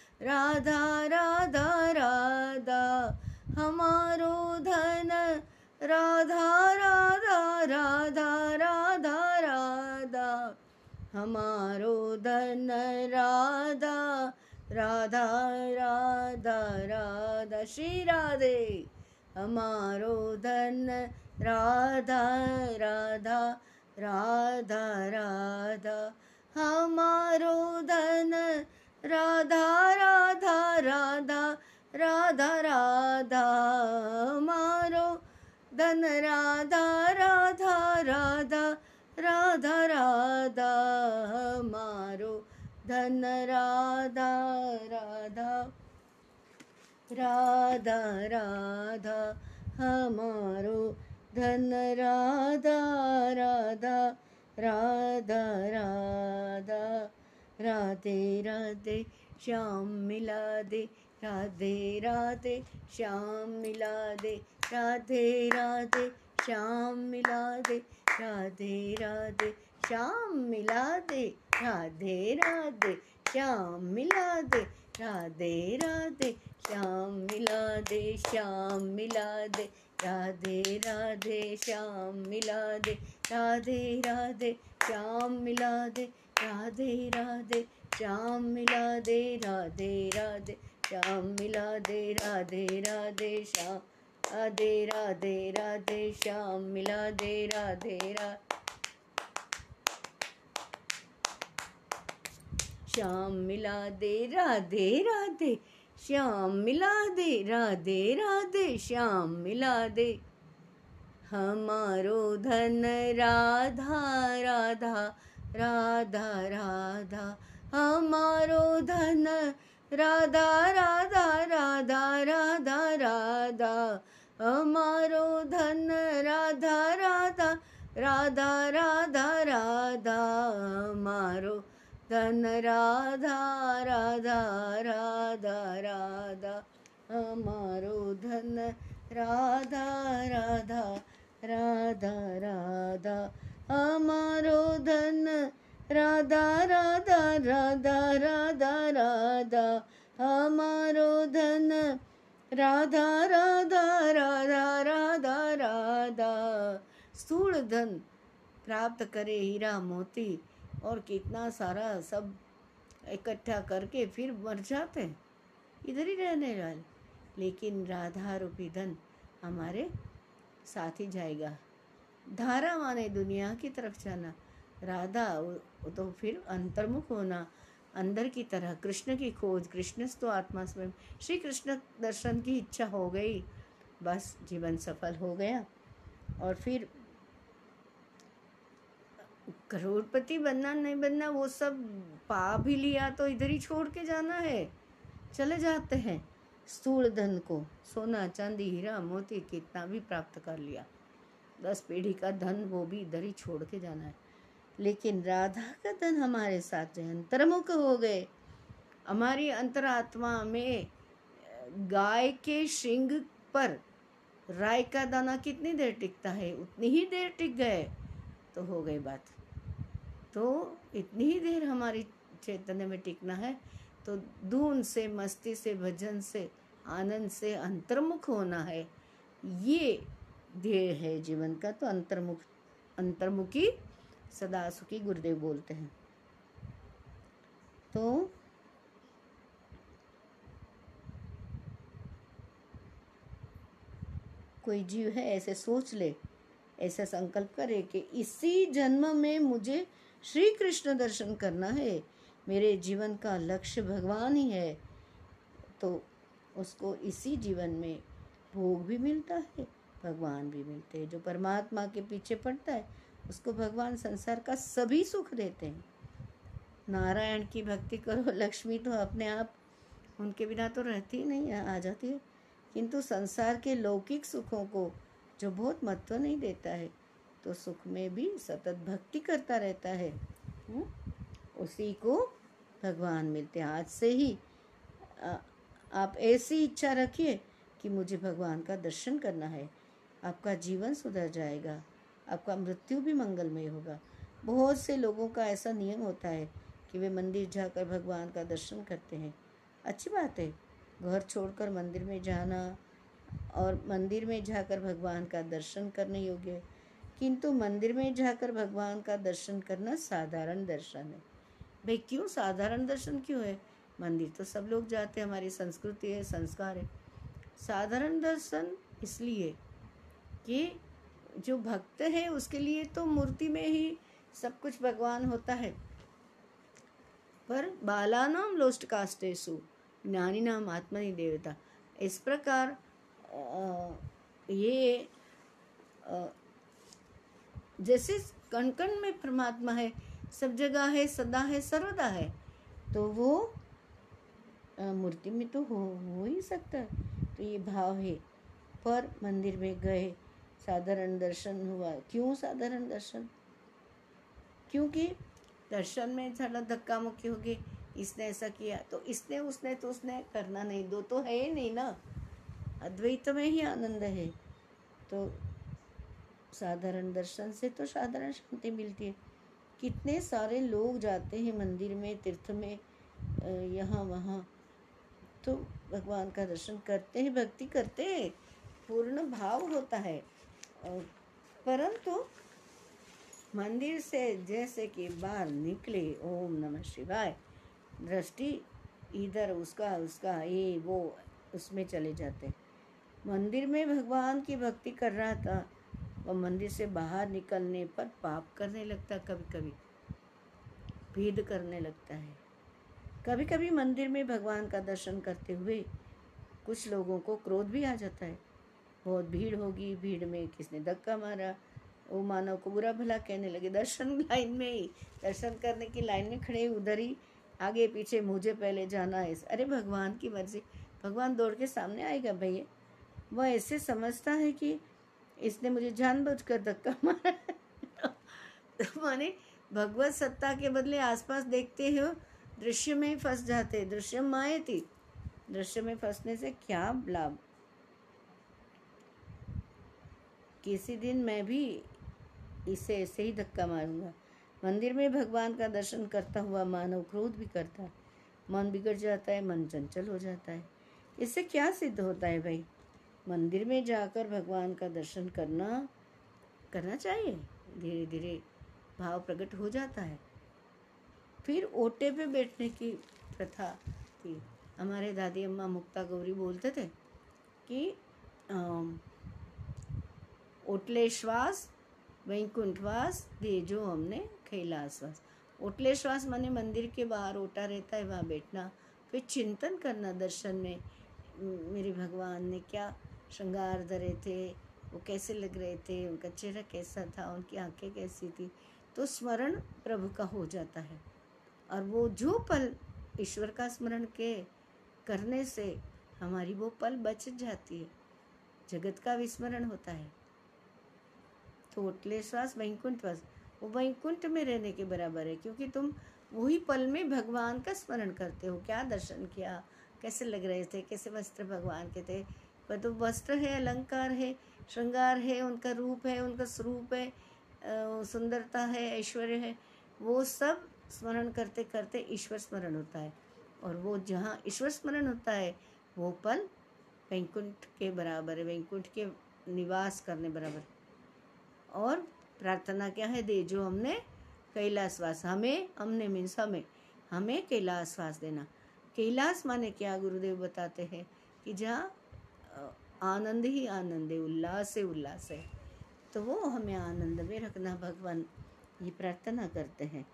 राधा राधा राधा हमारो धन राधा राधा राधा राधा राधा हमारो धन राधा राधा राधा राधा श्री राधे हमारो धन राधा राधा राधा राधा हमारो धन राधा राधा राधा राधा राधा मारो धन राधा राधा राधा राधा राधा मारो धन राधा राधा राधा राधा हमारो धन राधा राधा राधा राधा राधे राधे, श्याम मिला दे। राधे राधे, श्याम मिला दे। राधे राधे, श्याम मिला दे। राधे राधे, श्याम मिला दे। राधे राधे, श्याम मिला दे। राधे राधे, श्याम मिला दे। श्याम मिला दे। राधे राधे, श्याम मिला दे। राधे राधे, श्याम मिला दे। राधे राधे श्याम मिला दे, राधे राधे। श्याम मिला दे, राधे राधे, श्याम। राधे राधे राधे, श्याम मिला दे, राधे राधे श्याम मिला दे, राधे राधे। श्याम मिला दे, राधे राधे। श्याम मिला दे। हमारो धन राधा राधा। राधा राधा। हमारो धन राधा राधा राधा राधा राधा हमारो धन राधा राधा राधा राधा राधा हमारो धन राधा राधा राधा राधा हमारो धन राधा राधा राधा राधा हमारो धन राधा राधा राधा राधा राधा, हमारो धन। राधा राधा राधा राधा राधा, स्थूल धन प्राप्त करे हीरा मोती और कितना सारा सब इकट्ठा करके फिर मर जाते हैं। इधर ही रहने वाले। लेकिन राधा रूपी धन हमारे साथ ही जाएगा। धारा माने दुनिया की तरफ़ जाना। राधा तो फिर अंतर्मुख होना। अंदर की तरह, कृष्ण की खोज कृष्ण तो आत्मा स्वयं। श्री कृष्ण दर्शन की इच्छा हो गई। बस, जीवन सफल हो गया। और फिर करोड़पति बनना, नहीं बनना, वो सब पा भी लिया तो इधर ही छोड़ के जाना है। चले जाते हैं स्थूल धन को। सोना, चांदी, हीरा, मोती, कितना भी प्राप्त कर लिया। दस पीढ़ी का धन वो भी इधर ही छोड़ के जाना है। लेकिन राधा का धन हमारे साथ अंतर्मुख हो गए। हमारी अंतरात्मा में गाय के शिंग पर राय का दाना कितनी देर टिकता है? उतनी ही देर टिक गए तो हो गई बात। तो इतनी ही देर हमारी चैतन्य में टिकना है तो धून से, मस्ती से, भजन से, आनंद से अंतर्मुख होना है। ये ध्येय है जीवन का तो अंतर्मुख, अंतर्मुखी सदा सुखी गुरुदेव बोलते हैं। तो कोई जीव है, ऐसे सोच ले, ऐसा संकल्प करे कि इसी जन्म में मुझे श्री कृष्ण दर्शन करना है। मेरे जीवन का लक्ष्य भगवान ही है। तो उसको इसी जीवन में भोग भी मिलता है, भगवान भी मिलते हैं, जो परमात्मा के पीछे पड़ता है। उसको भगवान संसार का सभी सुख देते हैं। नारायण की भक्ति करो, लक्ष्मी तो अपने आप उनके बिना तो रहती नहीं, आ जाती है। किंतु संसार के लौकिक सुखों को जो बहुत महत्व नहीं देता है तो सुख में भी सतत भक्ति करता रहता है। हुँ? उसी को भगवान मिलते हैं। आज से ही आप ऐसी इच्छा रखिए कि मुझे भगवान का दर्शन करना है। आपका जीवन सुधर जाएगा। आपका मृत्यु भी मंगलमय होगा। बहुत से लोगों का ऐसा नियम होता है कि वे मंदिर जाकर भगवान का दर्शन करते हैं। अच्छी बात है, घर छोड़कर मंदिर में जाना और मंदिर में जाकर भगवान का दर्शन करने योग्य है। किंतु मंदिर में जाकर भगवान का दर्शन करना साधारण दर्शन है। भाई, क्यों साधारण दर्शन क्यों है? मंदिर तो सब लोग जाते हैं, हमारी संस्कृति है, संस्कार है। साधारण दर्शन इसलिए कि जो भक्त है, उसके लिए तो मूर्ति में ही सब कुछ भगवान होता है। पर बालानाम लोस्ट कास्टेसु ज्ञानी नाम आत्मनि देवता, इस प्रकार ये जैसे कण कण में परमात्मा है, सब जगह है, सदा है, सर्वदा है तो वो मूर्ति में तो हो हो ही सकता है। तो ये भाव है। पर मंदिर में गए साधारण दर्शन हुआ। क्यों साधारण दर्शन? क्योंकि दर्शन में थोड़ा धक्का मुक्की होगी इसने ऐसा किया तो इसने, उसने तो उसने करना नहीं। दो तो है ही नहीं ना। अद्वैत में ही आनंद है। तो साधारण दर्शन से तो साधारण शांति मिलती है। कितने सारे लोग जाते हैं मंदिर में, तीर्थ में यहाँ, वहाँ। तो भगवान का दर्शन करते हैं, भक्ति करते हैं। पूर्ण भाव होता है। परंतु मंदिर से जैसे कि बाहर निकले, ओम नमः शिवाय, दृष्टि इधर, उसका उसका, ये, वो, उसमें चले जाते। मंदिर में भगवान की भक्ति कर रहा था वह मंदिर से बाहर निकलने पर पाप करने लगता कभी कभी भेद करने लगता है। कभी कभी मंदिर में भगवान का दर्शन करते हुए कुछ लोगों को क्रोध भी आ जाता है। बहुत भीड़ होगी, भीड़ में किसने धक्का मारा? वो मानव को बुरा भला कहने लगे, दर्शन लाइन में ही, दर्शन करने की लाइन में खड़े उधर ही, आगे पीछे, मुझे पहले जाना है अरे भगवान की मर्ज़ी, भगवान दौड़ के सामने आएगा भैया। वह ऐसे समझता है कि इसने मुझे जानबूझकर धक्का मारा। तो (laughs) माने भगवत सत्ता के बदले आसपास देखते हो, दृश्य में ही फंस जाते, दृश्य माए थी। दृश्य में फंसने से क्या लाभ? किसी दिन मैं भी इसे ऐसे ही धक्का मारूँगा। मंदिर में भगवान का दर्शन करता हुआ मानव क्रोध भी करता है। मन बिगड़ जाता है, मन चंचल हो जाता है। इससे क्या सिद्ध होता है भाई? मंदिर में जाकर भगवान का दर्शन करना करना चाहिए। धीरे धीरे भाव प्रकट हो जाता है। फिर ओटे पे बैठने की प्रथा थी। हमारे दादी अम्मा मुक्ता गौरी बोलते थे कि ओटले वैकुंठवास दे जो हमने कैलाशवास ओटले श्वास माने मंदिर के बाहर ओटा रहता है, वहाँ बैठना। फिर चिंतन करना दर्शन में, मेरे भगवान ने क्या श्रृंगार धरे थे, वो कैसे लग रहे थे, उनका चेहरा कैसा था, उनकी आँखें कैसी थी। तो स्मरण प्रभु का हो जाता है। और वो जो पल ईश्वर का स्मरण के करने से हमारी वो पल बच जाती है। जगत का विस्मरण होता है। ओटले श्वास वैकुंठवास वो वैकुंठ में रहने के बराबर है, क्योंकि तुम वही पल में भगवान का स्मरण करते हो। क्या दर्शन किया? कैसे लग रहे थे? कैसे वस्त्र भगवान के थे? पर तो वस्त्र है, अलंकार है, श्रृंगार है, उनका रूप है, उनका स्वरूप है सुंदरता है, ऐश्वर्य है। वो सब स्मरण करते करते ईश्वर स्मरण होता है। और वो जहाँ ईश्वर स्मरण होता है, वो पल वैकुंठ के बराबर है, वैकुंठ के निवास करने बराबर। और प्रार्थना क्या है? दे, जो हमने कैलाशवास हमें, हमने मीन्स हमें हमें कैलाशवास देना। कैलाश माने क्या? गुरुदेव बताते हैं कि जहाँ आनंद ही आनंद है, उल्लास है उल्लास है। तो वो हमें आनंद में रखना, भगवान ये प्रार्थना करते हैं।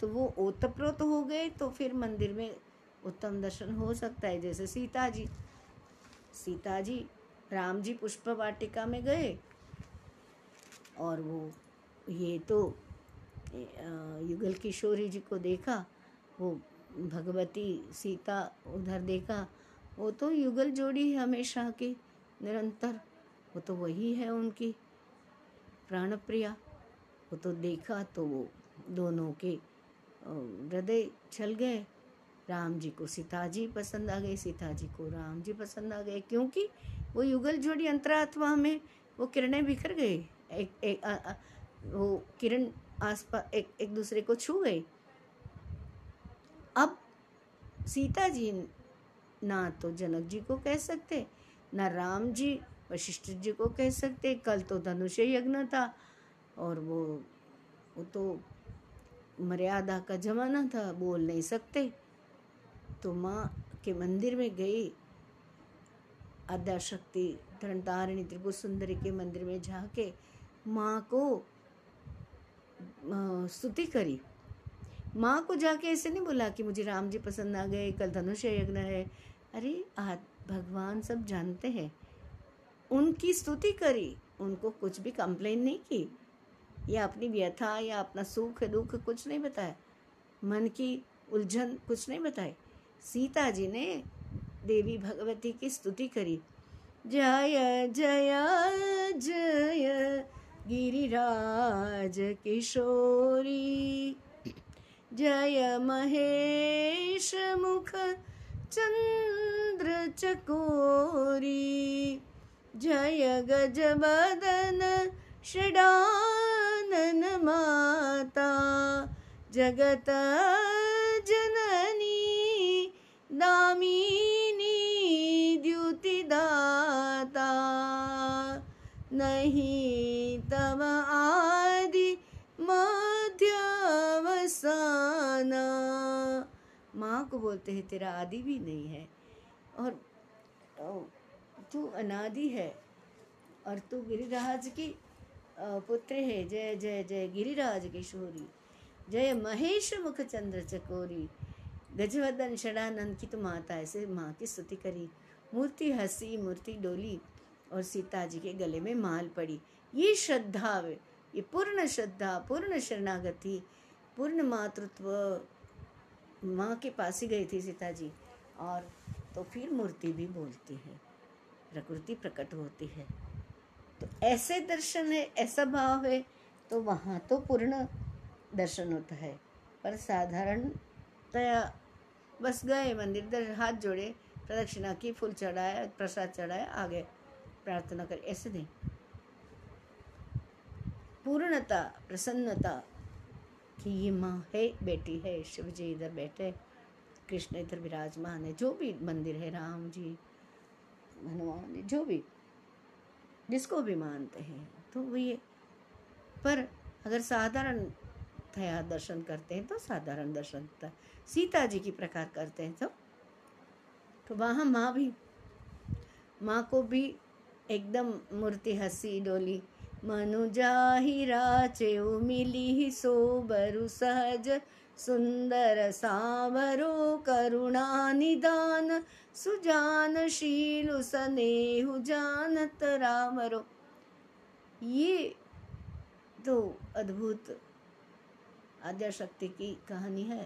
तो वो ओतप्रोत हो गए तो फिर मंदिर में उत्तम दर्शन हो सकता है। जैसे सीता जी सीता जी राम जी पुष्प वाटिका में गए और वो, ये तो युगल किशोरी जी को देखा, वो भगवती सीता उधर देखा, वो तो युगल जोड़ी है हमेशा की, निरंतर, वो तो वही है उनकी प्राणप्रिया, वो तो देखा तो वो दोनों के हृदय छल गए, राम जी को सीता जी पसंद आ गई सीता जी को राम जी पसंद आ गए, क्योंकि वो युगल जोड़ी अंतरात्मा में वो किरणें बिखर गई एक एक आ, आ, वो किरण आसपास एक एक दूसरे को छू गई। अब सीता जी ना तो जनक जी को कह सकते ना राम जी वशिष्ठ जी को कह सकते। कल तो धनुष यज्ञ था और वो वो तो मर्यादा का जमाना था बोल नहीं सकते। तो माँ के मंदिर में गई आद्याशक्ति धरणतारिणी त्रिपुर सुंदरी के मंदिर में जाके माँ को स्तुति करी। माँ को जाके ऐसे नहीं बोला कि मुझे राम जी पसंद आ गए, कल धनुष यज्ञ है। अरे, आज भगवान सब जानते हैं। उनकी स्तुति करी, उनको कुछ भी कंप्लेन नहीं की। या अपनी व्यथा, या अपना सुख, दुख कुछ नहीं बताया। मन की उलझन कुछ नहीं बताई। सीता जी ने देवी भगवती की स्तुति करी। जय जय जय गिरिराज किशोरी। जय महेश मुख चंद्र चकोरी। जय गजबदन षडानन माता। जगत जननी दामिनी द्युतिदाता। नहीं तब आदि मध्यावसाना। माँ को बोलते हैं, तेरा आदि भी नहीं है। और तू अनादि है। और तू गिरिराज की पुत्र है। जय जय जय, गिरिराज किशोरी जय, महेश मुख चंद्र चकोरी। गजवदन षडानंद की तो माता ऐसे माँ की स्तुति करी। मूर्ति हँसी, मूर्ति डोली और सीता जी के गले में माल पड़ी। ये श्रद्धा ये पूर्ण श्रद्धा पूर्ण शरणागति पूर्ण मातृत्व माँ के पास ही गई थी सीता जी और तो फिर मूर्ति भी बोलती है प्रकृति प्रकट होती है तो ऐसे दर्शन है ऐसा भाव है तो वहाँ तो पूर्ण दर्शन होता है पर साधारणतया बस गए मंदिर दर हाथ जोड़े प्रदक्षिणा की फूल चढ़ाया प्रसाद चढ़ाया आगे प्रार्थना कर ऐसे नहीं पूर्णता, प्रसन्नता कि ये माँ है, बेटी है, शिव जी इधर बैठे, कृष्ण इधर विराजमान है, जो भी मंदिर है, राम जी, हनुमान जी भी, जिसको भी मानते हैं तो वो ये, पर अगर साधारण थया दर्शन करते हैं तो साधारण दर्शन होता है सीता जी की प्रकार करते हैं तो तो वहाँ माँ भी, माँ को भी एकदम मूर्ति हँसी डोली मनुजा ही राचे मिली ही सोबरु सहज सुंदर सावरो करुणा निदान, सुजान शीलु सनेहु जानत रामरो ये तो अद्भुत आद्या शक्ति की कहानी है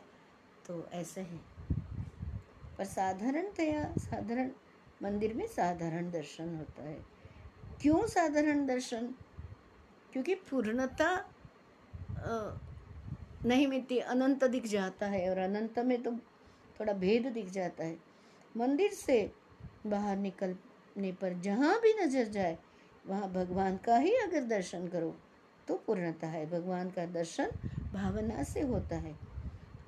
तो ऐसे है। पर साधारणतया साधारण मंदिर में साधारण दर्शन होता है। क्यों साधारण दर्शन? क्योंकि पूर्णता नहीं मिलती, अनंत दिख जाता है और अनंत में तो थोड़ा भेद दिख जाता है। मंदिर से बाहर निकलने पर जहाँ भी नज़र जाए, वहाँ भगवान का ही अगर दर्शन करो तो पूर्णता है। भगवान का दर्शन भावना से होता है।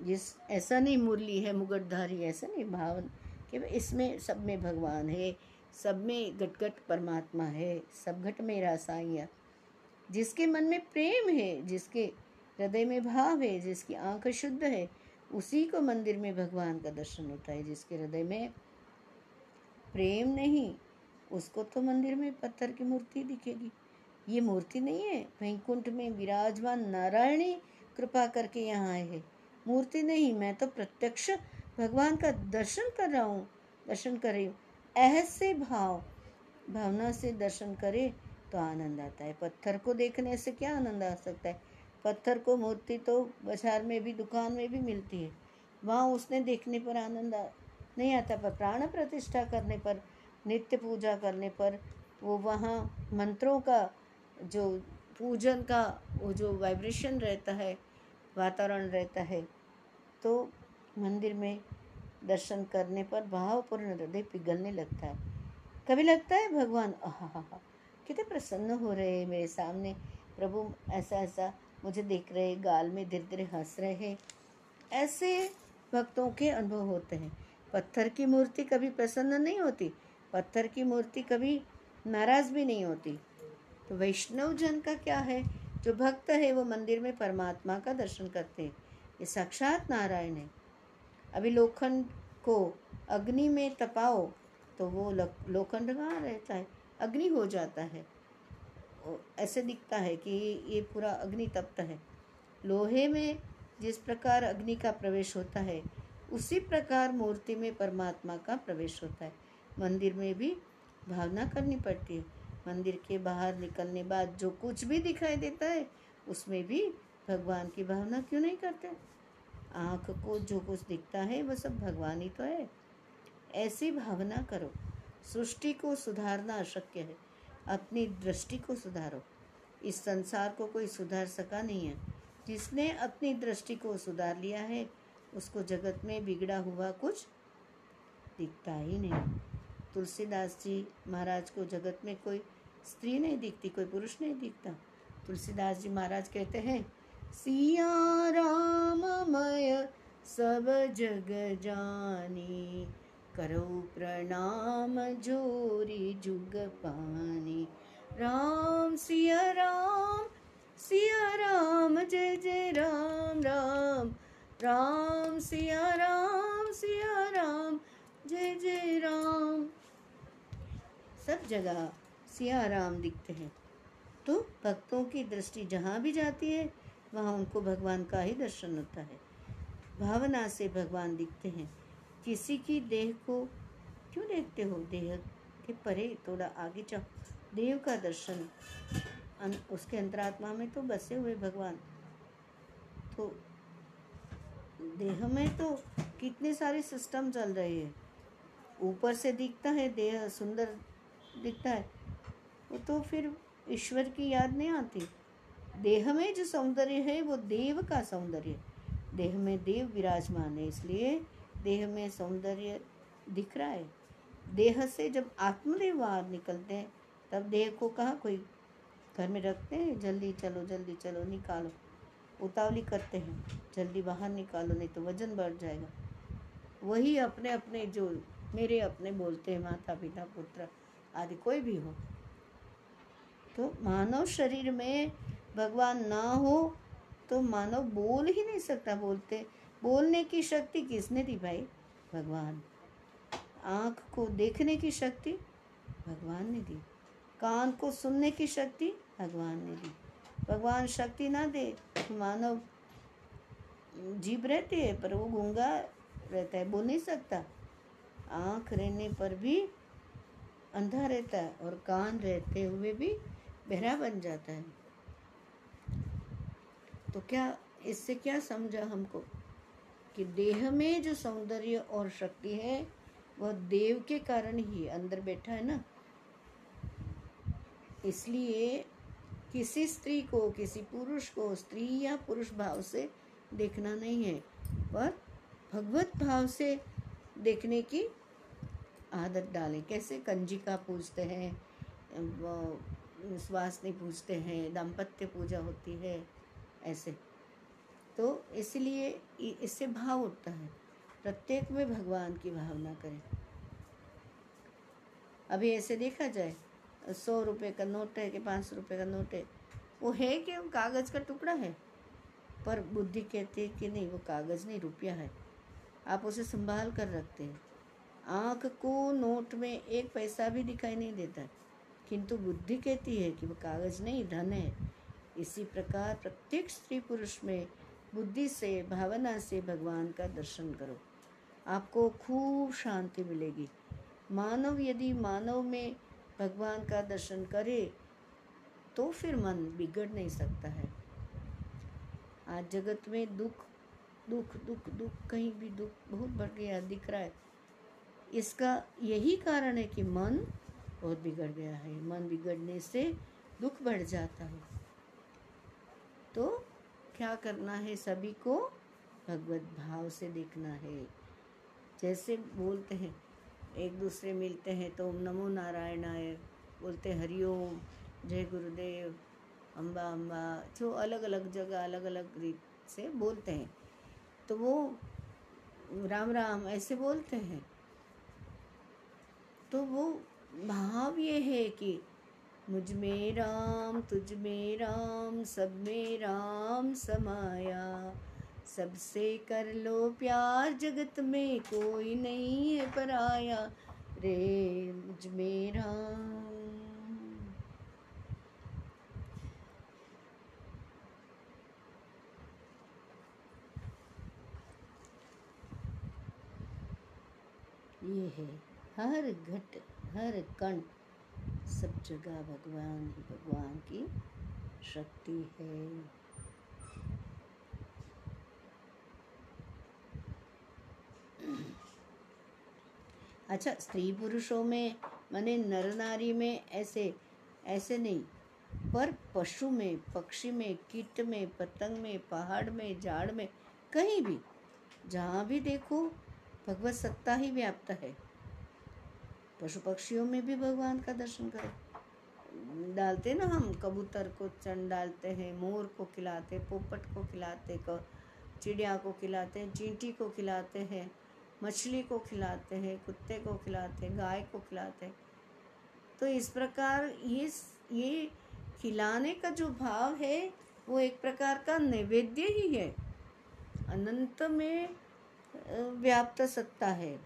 जिस, ऐसा नहीं मुरली है, मुगटधारी, ऐसा नहीं भावन, कि इसमें सब में भगवान है, सब में गटगट परमात्मा है, सब घट में रासाइया जिसके मन में प्रेम है, जिसके हृदय में भाव है, जिसकी आँख शुद्ध है, उसी को मंदिर में भगवान का दर्शन होता है। जिसके हृदय में प्रेम नहीं, उसको तो मंदिर में पत्थर की मूर्ति दिखेगी। ये मूर्ति नहीं है वैकुंठ में विराजमान नारायणी कृपा करके यहाँ आए हैं। मूर्ति नहीं, मैं तो प्रत्यक्ष भगवान का दर्शन कर रहा हूँ, दर्शन कर रही हूँ। ऐसे भाव, भावना से दर्शन करे तो आनंद आता है। पत्थर को देखने से क्या आनंद आ सकता है? पत्थर को मूर्ति तो बाज़ार में भी दुकान में भी मिलती है। वहाँ उसने देखने पर आनंद आ, नहीं आता पर प्राण प्रतिष्ठा करने पर नित्य पूजा करने पर वो वहाँ मंत्रों का जो पूजन का वो जो वाइब्रेशन रहता है वातावरण रहता है तो मंदिर में दर्शन करने पर भावपूर्ण हृदय पिघलने लगता है। कभी लगता है भगवान आहा कितने प्रसन्न हो रहे हैं मेरे सामने। प्रभु ऐसा ऐसा मुझे देख रहे गाल में धीरे धीरे हंस रहे हैं। ऐसे भक्तों के अनुभव होते हैं। पत्थर की मूर्ति कभी प्रसन्न नहीं होती, पत्थर की मूर्ति कभी नाराज़ भी नहीं होती। तो वैष्णव जन का क्या है? जो भक्त है, वो मंदिर में परमात्मा का दर्शन करते हैं। ये साक्षात नारायण है। अभी लोखंड को अग्नि में तपाओ तो वो लोखंड कहाँ रहता है? अग्नि हो जाता है। ऐसे दिखता है कि ये पूरा अग्नि तप्त है। लोहे में जिस प्रकार अग्नि का प्रवेश होता है, उसी प्रकार मूर्ति में परमात्मा का प्रवेश होता है। मंदिर में भी भावना करनी पड़ती है। मंदिर के बाहर निकलने बाद जो कुछ भी दिखाई देता है, उसमें भी भगवान की भावना क्यों नहीं करते? आँख को जो कुछ दिखता है वह सब भगवान ही तो है। ऐसी भावना करो। सृष्टि को सुधारना अशक्य है। अपनी दृष्टि को सुधारो। इस संसार को कोई सुधार सका नहीं है। जिसने अपनी दृष्टि को सुधार लिया है, उसको जगत में बिगड़ा हुआ कुछ दिखता ही नहीं। तुलसीदास जी महाराज को जगत में कोई स्त्री नहीं दिखती, कोई पुरुष नहीं दिखता। तुलसीदास जी महाराज कहते हैं, सिया राममय सब जग जानी करो प्रणाम जोरी जुग पानी। राम, सिया राम सिया राम, जय जय राम राम। राम, सिया राम सिया राम, जय जय राम। सब जगह सिया राम दिखते हैं। तो भक्तों की दृष्टि जहाँ भी जाती है, वहाँ उनको भगवान का ही दर्शन होता है। भावना से भगवान दिखते हैं। किसी की देह को क्यों देखते हो? देह के परे थोड़ा आगे जाओ। देव का दर्शन। उसके अंतरात्मा में तो बसे हुए भगवान। तो देह में तो कितने सारे सिस्टम चल रहे हैं। ऊपर से दिखता है, देह सुंदर दिखता है। वो तो फिर ईश्वर की याद नहीं आती। देह में जो सौंदर्य है, वो देव का सौंदर्य। देह में देव विराजमान है, इसलिए देह में सौंदर्य दिख रहा है। देह से जब आत्मदेव बाहर निकलते हैं, तब देह को कहा कोई घर में रखते हैं? जल्दी चलो जल्दी चलो, निकालो। उतावली करते हैं, जल्दी बाहर निकालो, नहीं तो वज़न बढ़ जाएगा। वही अपने अपने जो मेरे अपने बोलते हैं, माता पिता, पुत्र आदि कोई भी हो। तो मानव शरीर में भगवान ना हो तो मानव बोल ही नहीं सकता, बोलते बोलने की शक्ति किसने दी भाई? भगवान। आँख को देखने की शक्ति भगवान ने दी। कान को सुनने की शक्ति भगवान ने दी। भगवान शक्ति ना दे तो मानव जीव रहती है, पर वो गूँगा रहता है, बोल नहीं सकता। आँख रहने पर भी अंधा रहता है और कान रहते हुए भी बहरा बन जाता है। तो क्या, इससे क्या समझा हमको? कि देह में जो सौंदर्य और शक्ति है, वह देव के कारण ही अंदर बैठा है ना। इसलिए किसी स्त्री को, किसी पुरुष को स्त्री या पुरुष भाव से देखना नहीं है, पर भगवत भाव से देखने की आदत डालें। कैसे? कंजिका पूजते हैं नहीं पूजते हैं, दाम्पत्य पूजा होती है, ऐसे। तो इसलिए इससे भाव उठता है। प्रत्येक में भगवान की भावना करें। अभी ऐसे देखा जाए, सौ रुपये का नोट है कि पाँच सौ रुपये का नोट है, वो है कि वो कागज़ का टुकड़ा है? पर बुद्धि कहती है कि नहीं, वो कागज़ नहीं, रुपया है। आप उसे संभाल कर रखते हैं। आँख को नोट में एक पैसा भी दिखाई नहीं देता। किंतु बुद्धि कहती है कि वो कागज़ नहीं, धन है। इसी प्रकार प्रत्येक स्त्री पुरुष में बुद्धि से, भावना से भगवान का दर्शन करो। आपको खूब शांति मिलेगी। मानव यदि मानव में भगवान का दर्शन करे तो फिर मन बिगड़ नहीं सकता है। आज जगत में दुख दुख दुख दुख, कहीं भी दुख बहुत बढ़ गया दिख रहा है। इसका यही कारण है कि मन बहुत बिगड़ गया है। मन बिगड़ने से दुख बढ़ जाता है। तो क्या करना है सभी को भगवत भाव से देखना है। जैसे बोलते हैं, एक दूसरे मिलते हैं तो ओम नमो नारायणाय, बोलते हरिओम जय गुरुदेव अम्बा अम्बा जो अलग अलग जगह अलग अलग रीत से बोलते हैं। तो वो राम राम ऐसे बोलते हैं। तो वो भाव ये है कि मुझमें राम, तुझ में राम, सब में राम समाया। सबसे कर लो प्यार, जगत में कोई नहीं है पराया। रे, मुझ मेरा ये है हर घट, हर कण। सब जगह भगवान ही भगवान की शक्ति है। अच्छा स्त्री पुरुषों में, माने नर नारी में ऐसे ऐसे नहीं, पर पशु में, पक्षी में, कीट में, पतंग में, पहाड़ में झाड़ में, कहीं भी, जहाँ भी देखो, भगवत सत्ता ही व्याप्त है। पशु पक्षियों में भी भगवान का दर्शन करें। डालते ना हम कबूतर को चन डालते हैं, मोर को खिलाते पोपट को खिलाते चिड़िया को खिलाते हैं, चींटी को खिलाते हैं, मछली को खिलाते हैं, कुत्ते को खिलाते हैं, गाय को खिलाते हैं। तो इस प्रकार ये ये खिलाने का जो भाव है, वो एक प्रकार का नैवेद्य ही है। अनंत में व्याप्त सत्ता है।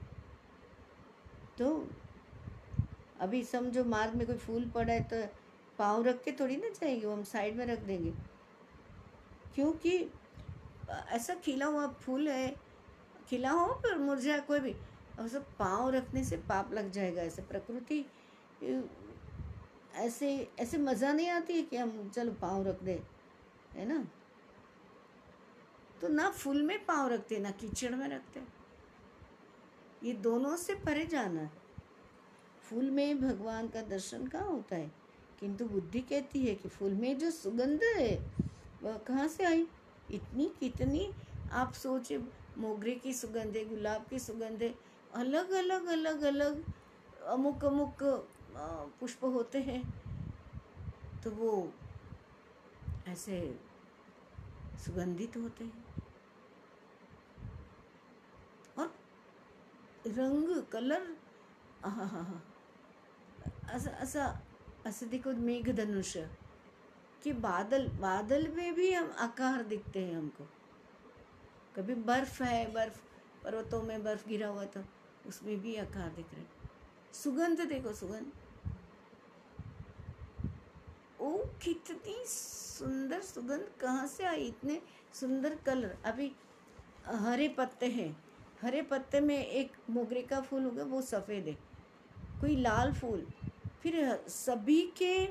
तो अभी समझो मार्ग में कोई फूल पड़ा है तो पाँव रख के थोड़ी ना जाएँगे, वो हम साइड में रख देंगे। क्योंकि ऐसा खिला हुआ फूल है, खिला हो पर मुरझा कोई भी, और सब पाँव रखने से पाप लग जाएगा ऐसे प्रकृति। ऐसे ऐसे मज़ा नहीं आती है कि हम चलो पाँव रख दे, है ना? तो ना फूल में पाँव रखते, ना कीचड़ में रखते। ये दोनों से परे जाना है। फूल में भगवान का दर्शन कहाँ होता है? किंतु बुद्धि कहती है कि फूल में जो सुगंध है, वह कहाँ से आई? इतनी कितनी आप सोचे, मोगरे की सुगंध है, गुलाब की सुगंध है, अलग अलग अलग अलग, अमुक अमुक पुष्प होते हैं। तो वो ऐसे सुगंधित होते हैं। और रंग, कलर आहाहा. असं असं देखो मेघधनुष. कि बादल बादल में भी हम आकार दिखते हैं हमको. कभी बर्फ़ है, बर्फ़, पर्वतों में बर्फ़ गिरा हुआ था, उसमें भी आकार दिख रहे सुगंध देखो, सुगंध. ओ, कितनी सुंदर सुगंध. कहाँ से आई इतने सुंदर कलर? अभी हरे पत्ते हैं. हरे पत्ते में एक मोगरे का फूल होगा, वो सफ़ेद है. कोई लाल फूल. फिर सभी के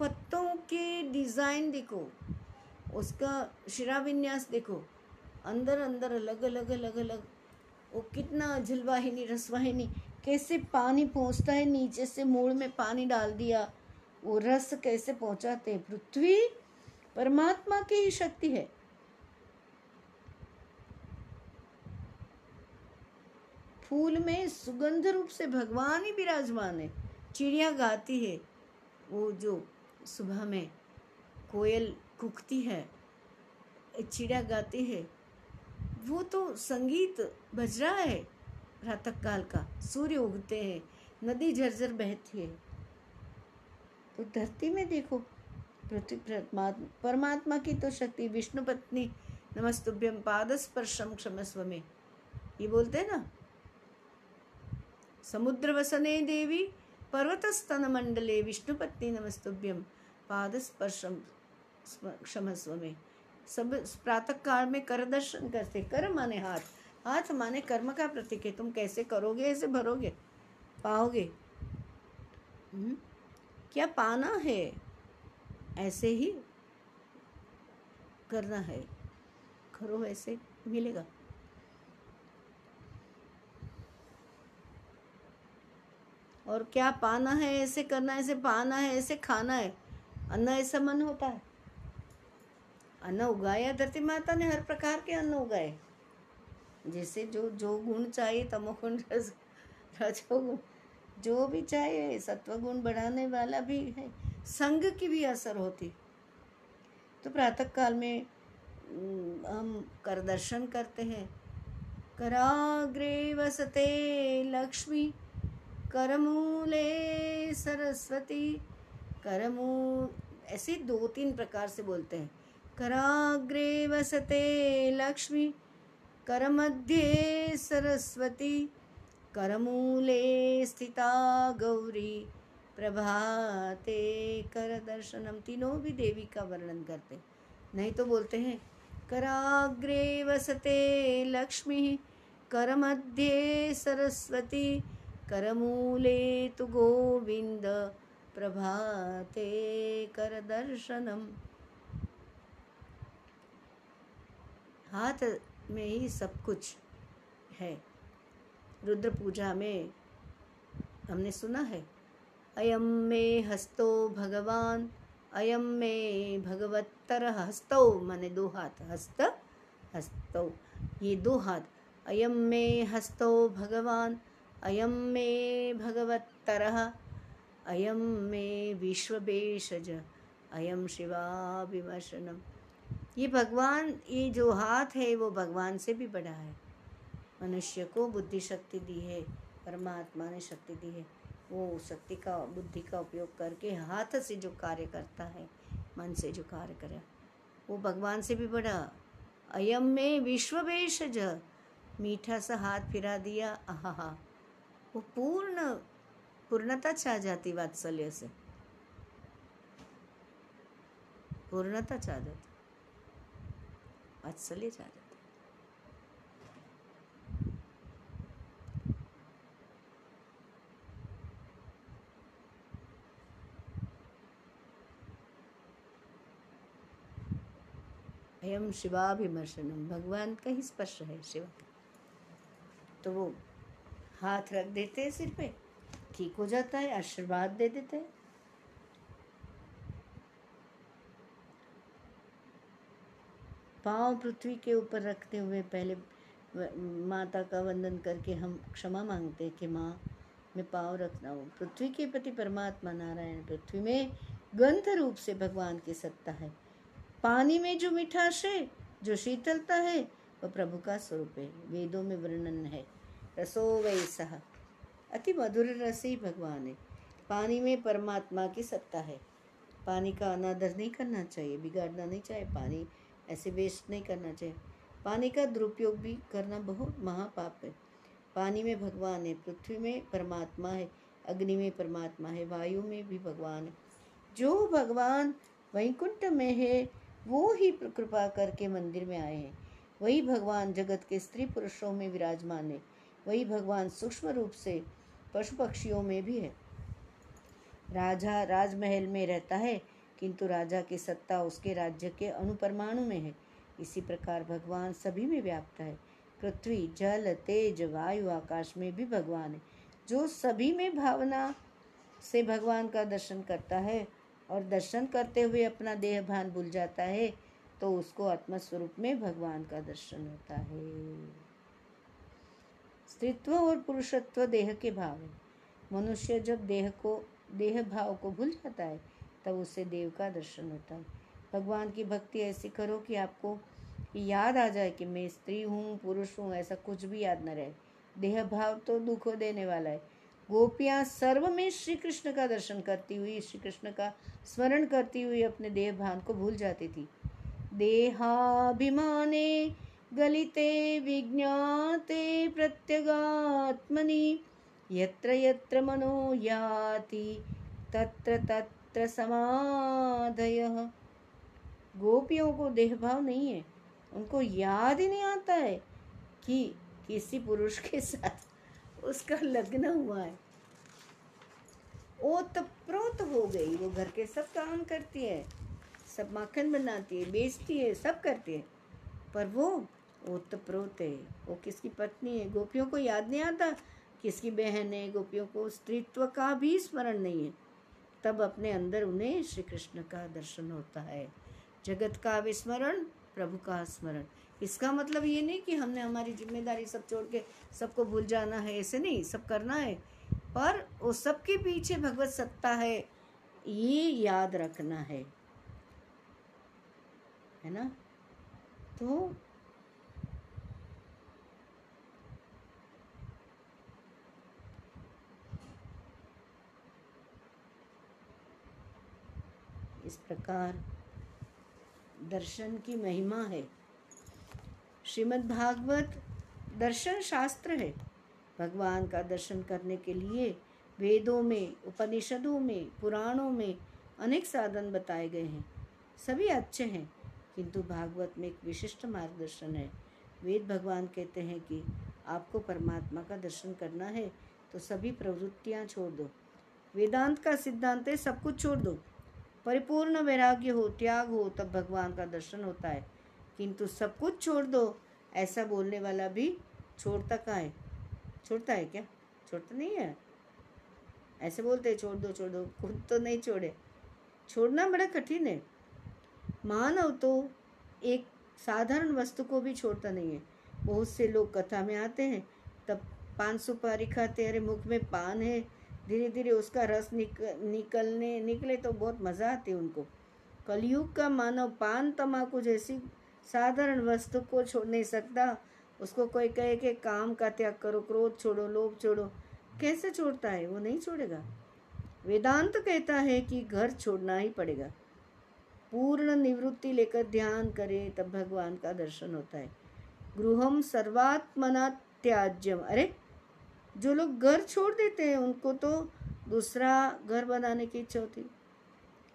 पत्तों के डिज़ाइन देखो। उसका शिरा विन्यास देखो। अंदर अंदर अलग अलग अलग अलग। वो कितना जलवाहिनी, रसवाहिनी। कैसे पानी पहुँचता है नीचे से मूल में पानी डाल दिया। वो रस कैसे पहुंचाते हैं? पृथ्वी परमात्मा की ही शक्ति है। फूल में सुगंध रूप से भगवान ही विराजमान है। चिड़िया गाती है, वो जो सुबह में कोयल कुकती है, चिड़िया गाती है, वो तो संगीत बज रहा है प्रातः काल का। सूर्य उगते हैं, नदी झरझर बहती है। तो धरती में देखो, पृथ्वी परमात्मा की तो शक्ति, विष्णु पत्नी नमस्तुभ्यम पादस्पर्शम क्षमस्व में ये बोलते हैं ना, समुद्र वसने देवी पर्वतस्तन मंडले विष्णु पत्नी नमस्तुभ्यम पादस्पर्शम क्षमस्व में सब प्रातः काल में कर दर्शन करते, कर माने हाथ। हाथ माने कर्म का प्रतीक है, तुम कैसे करोगे, ऐसे भरोगे? पाओगे? हम्म? क्या पाना है? ऐसे ही करना है। करो ऐसे, मिलेगा। और क्या पाना है, ऐसे करना है, ऐसे पाना है, ऐसे खाना है। अन्न, ऐसा मन होता है। अन्न उगाया, धरती माता ने हर प्रकार के अन्न उगाए। जैसे जो जो गुण चाहिए तमोगुण, रज, रजोगुण, जो भी चाहिए सत्वगुण बढ़ाने वाला भी है। संग की भी असर होती। तो प्रातः काल में हम कर दर्शन करते हैं। कराग्रे वसते लक्ष्मी करमूले सरस्वती। करमू ऐसे दो तीन प्रकार से बोलते हैं। कराग्रे वसते लक्ष्मी, करमध्ये सरस्वती। करमूले स्थिता गौरी, प्रभाते कर दर्शनम तीनों भी देवी का वर्णन करते नहीं तो बोलते हैं, कराग्रे वसते लक्ष्मी कर करमध्ये सरस्वती। करमूले तु गोविंद प्रभाते कर दर्शनम हाथ में ही सब कुछ है। रुद्र पूजा में हमने सुना है, अयम में हस्तो भगवान, अयम मे भगवत्तर हस्तो, माने दो हाथ, हस्त, हस्तो, ये दो हाथ, अयम में हस्तो भगवान अयम में भगवत्तर अयम में विश्वभेषज अयम शिवाभिमर्शनम। ये भगवान, ये जो हाथ है, वो भगवान से भी बड़ा है। मनुष्य को बुद्धि शक्ति दी है, परमात्मा ने शक्ति दी है। वो शक्ति का, बुद्धि का उपयोग करके हाथ से जो कार्य करता है, मन से जो कार्य करे, वो भगवान से भी बड़ा। अयम में विश्व भेषज मीठा सा हाथ फिरा दिया आहा वो पूर्ण, पूर्णता छा जाती वात्सल्य से। पूर्णता छा जाती। वात्सल्य छा जाती। अयम शिवाभिमर्शनम भगवान का ही स्पर्श है शिवा। तो वो हाथ रख देते हैं सिर पे। ठीक हो जाता है, आशीर्वाद दे देते हैं। पाँव पृथ्वी के ऊपर रखते हुए पहले माता का वंदन करके हम क्षमा मांगते हैं कि माँ, मैं पाँव रखना हूँ। पृथ्वी के प्रति परमात्मा नारायण, पृथ्वी में ग्रंथ रूप से भगवान की सत्ता है। पानी में जो मिठास है, जो शीतलता है, वह प्रभु का स्वरूप है। वेदों में वर्णन है। रसो वैसा अति मधुर रस ही भगवान है पानी में परमात्मा की सत्ता है। पानी का अनादर नहीं करना चाहिए, बिगाड़ना नहीं चाहिए, पानी ऐसे वेस्ट नहीं करना चाहिए। पानी का दुरुपयोग भी करना बहुत महापाप है। पानी में भगवान है, पृथ्वी में परमात्मा है, अग्नि में परमात्मा है, वायु में भी भगवान है। जो भगवान वैकुंठ में है, वो ही कृपा करके मंदिर में आए हैं। वही भगवान जगत के स्त्री पुरुषों में विराजमान है। वही भगवान सूक्ष्म रूप से पशु पक्षियों में भी है। राजा राजमहल में रहता है, किंतु राजा की सत्ता उसके राज्य के अणुपरमाणु में है। इसी प्रकार भगवान सभी में व्याप्त है। पृथ्वी, जल, तेज, वायु, आकाश में भी भगवान है। जो सभी में भावना से भगवान का दर्शन करता है और दर्शन करते हुए अपना देह भान भूल जाता है तो उसको आत्मस्वरूप में भगवान का दर्शन होता है। स्त्रीत्व और पुरुषत्व देह के भाव है। मनुष्य जब देह को, देह भाव को भूल जाता है, तब उसे देव का दर्शन होता है। भगवान की भक्ति ऐसी करो कि आपको याद आ जाए कि मैं स्त्री हूँ, पुरुष हूँ, ऐसा कुछ भी याद न रहे। देह भाव तो दुख देने वाला है। गोपियाँ सर्व में श्री कृष्ण का दर्शन करती हुई श्री कृष्ण का स्मरण करती हुई अपने देह भान को भूल जाती थी। देहाभिमाने गलिते विज्ञाते प्रत्यगात्मनि, यत्र यत्र मनो याति, तत्र तत्र समाधय। गोपियों को देहभाव नहीं है। उनको याद ही नहीं आता है कि किसी पुरुष के साथ उसका लग्न हुआ है। ओतप्रोत हो गई। वो घर के सब काम करती है, सब माखन बनाती है, बेचती है, सब करती है। पर वो ओतप्रोत। है वो किसकी पत्नी है? गोपियों को याद नहीं आता? किसकी बहन है? गोपियों को स्त्रीत्व का भी स्मरण नहीं है। तब अपने अंदर उन्हें श्री कृष्ण का दर्शन होता है। जगत का विस्मरण, प्रभु का स्मरण। इसका मतलब ये नहीं कि हमने हमारी ज़िम्मेदारी सब छोड़ के सबको भूल जाना है, ऐसे नहीं, सब करना है। पर वो सबके पीछे भगवत सत्ता है, ये याद रखना है। है ना? तो इस प्रकार दर्शन की महिमा है। श्रीमद् भागवत दर्शन शास्त्र है। भगवान का दर्शन करने के लिए वेदों में, उपनिषदों में, पुराणों में अनेक साधन बताए गए हैं। सभी अच्छे हैं, किंतु भागवत में एक विशिष्ट मार्गदर्शन है। वेद भगवान कहते हैं कि आपको परमात्मा का दर्शन करना है तो सभी प्रवृत्तियाँ छोड़ दो। वेदांत का सिद्धांत है, सब कुछ छोड़ दो। परिपूर्ण वैराग्य हो, त्याग हो, तब भगवान का दर्शन होता है। किंतु सब कुछ छोड़ दो, ऐसा बोलने वाला भी छोड़ता कहाँ है? छोड़ता है क्या? छोड़ता नहीं है? ऐसे बोलते हैं, छोड़ दो छोड़ दो, खुद तो नहीं छोड़े। छोड़ना बड़ा कठिन है। मानव तो एक साधारण वस्तु को भी छोड़ता नहीं है। बहुत से लोग कथा में आते हैं, तब पान सुपारी खाते अरे मुख में पान है धीरे धीरे उसका रस निक, निकलने निकले तो बहुत मज़ा आती उनको। कलयुग का मानव पान तमाकू जैसी साधारण वस्तु को छोड़ नहीं सकता। उसको कोई कहे कि काम का त्याग करो क्रोध छोड़ो लोभ छोड़ो। कैसे छोड़ता है? वो नहीं छोड़ेगा। वेदांत कहता है कि घर छोड़ना ही पड़ेगा। पूर्ण निवृत्ति लेकर ध्यान करें तब भगवान का दर्शन होता है। गृहम सर्वात्मना त्याज्यम अरे जो लोग घर छोड़ देते हैं, उनको तो दूसरा घर बनाने की इच्छा होती।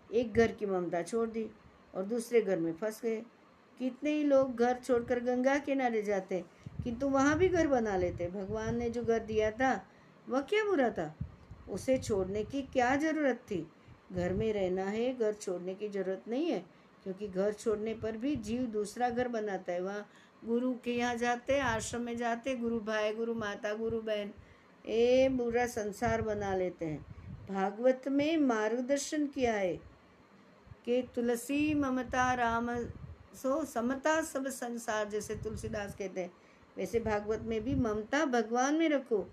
एक घर की ममता छोड़ दी और दूसरे घर में फंस गए। कितने ही लोग घर छोड़कर गंगा किनारे जाते, किंतु वहाँ भी घर बना लेते। भगवान ने जो घर दिया था, वह क्या बुरा था? उसे छोड़ने की क्या ज़रूरत थी? घर में रहना है, घर छोड़ने की ज़रूरत नहीं है, क्योंकि घर छोड़ने पर भी जीव दूसरा घर बनाता है। वहाँ गुरु के यहाँ जाते, आश्रम में जाते, गुरु भाई, गुरु माता, गुरु बहन ए बुरा संसार बना लेते हैं। भागवत में मार्गदर्शन किया है कि तुलसी, ममता, राम, सो समता सब संसार जैसे तुलसीदास कहते हैं। वैसे भागवत में भी ममता भगवान में रखो,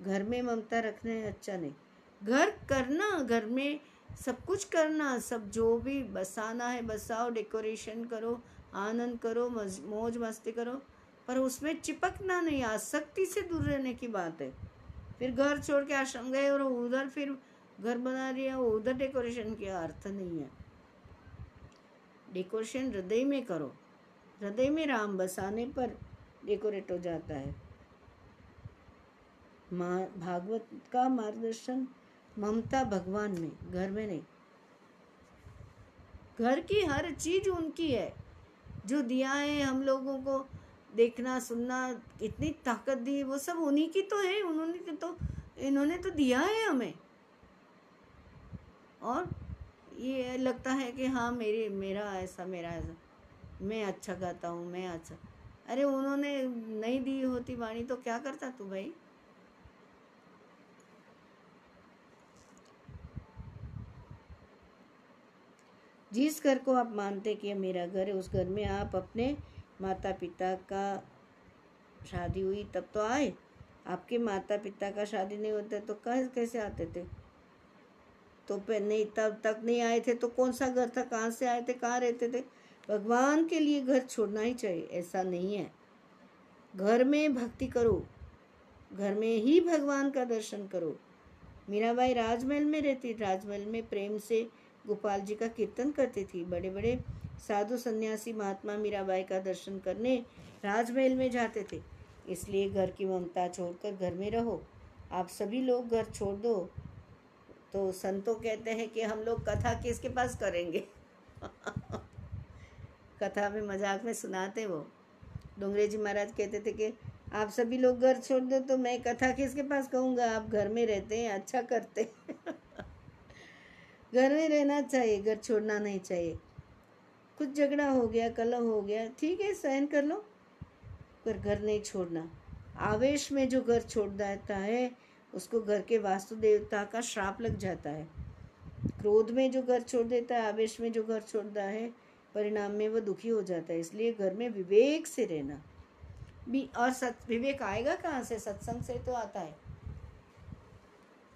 घर में ममता रखना है अच्छा नहीं। घर करना, घर में सब कुछ करना, सब जो भी बसाना है बसाओ डेकोरेशन करो, आनंद करो मौज मस्ती करो, पर उसमें चिपकना नहीं, आसक्ति से दूर रहने की बात है। फिर घर छोड़ के आश्रम गए और उधर फिर घर बना दिया उधर डेकोरेशन किया अर्थ नहीं है। डेकोरेशन हृदय में करो। हृदय में राम बसाने पर डेकोरेट हो जाता है। भागवत का मार्गदर्शन ममता भगवान में, घर में नहीं। घर की हर चीज़ उनकी है। जो दिया है हम लोगों को देखना, सुनना, इतनी ताकत दी, वो सब उन्हीं की तो है, उन्होंने तो इन्होंने तो दिया है हमें। और ये लगता है कि हाँ मेरी, मेरा ऐसा मेरा ऐसा, मैं अच्छा गाता हूँ, मैं अच्छा। अरे, उन्होंने नहीं दी होती वाणी तो क्या करता तू भाई? जिस घर को आप मानते कि मेरा घर है, उस घर में आप अपने माता पिता का शादी हुई, तब तो आए। आपके माता पिता का शादी नहीं होता तो कह कैसे आते थे? तो पे नहीं, तब तक नहीं आए थे तो कौन सा घर था? कहाँ से आए थे? कहाँ रहते थे? भगवान के लिए घर छोड़ना ही चाहिए, ऐसा नहीं है। घर में भक्ति करो, घर में ही भगवान का दर्शन करो। मीराबाई राजमहल में रहती राजमहल में प्रेम से गोपाल जी का कीर्तन करती थी बड़े बड़े साधु सन्यासी महात्मा मीराबाई का दर्शन करने राजमहल में जाते थे। इसलिए घर की ममता छोड़कर घर में रहो। आप सभी लोग घर छोड़ दो। तो संतों कहते हैं कि हम लोग कथा किसके पास करेंगे? (laughs) कथा में मज़ाक में सुनाते वो। डोंगरे जी महाराज कहते थे कि आप सभी लोग घर छोड़ दो तो मैं कथा किसके पास कहूँगा? आप घर में रहते हैं अच्छा करते (laughs) घर में रहना चाहिए, घर छोड़ना नहीं चाहिए। कुछ झगड़ा हो गया, कलह हो गया, ठीक है, सहन कर लो, पर घर नहीं छोड़ना। आवेश में जो घर छोड़ देता है, उसको घर के वास्तु देवता का श्राप लग जाता है। क्रोध में जो घर छोड़ देता है, आवेश में जो घर छोड़ता है, परिणाम में वो दुखी हो जाता है, इसलिए घर में विवेक से रहना। भी, और सत, विवेक आएगा कहाँ से? सत्संग से तो आता है।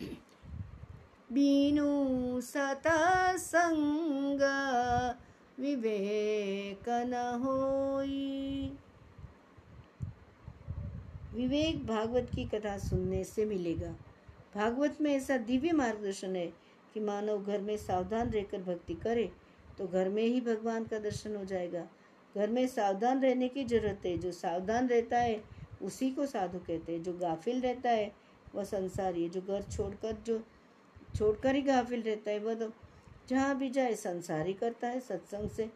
(clears throat) बीनु सतसंग विवेक न होई। विवेक भागवत की कथा सुनने से मिलेगा। भागवत में ऐसा दिव्य मार्गदर्शन है कि मानव घर में सावधान रहकर भक्ति करे तो घर में ही भगवान का दर्शन हो जाएगा। घर में सावधान रहने की ज़रूरत है। जो सावधान रहता है, उसी को साधु कहते हैं। जो गाफिल रहता है, वह संसारी है। जो घर छोड़कर, जो छोड़कर ही गाफिल रहता है, वह तो जहाँ भी जाए, संसारी करता है, सत्संग से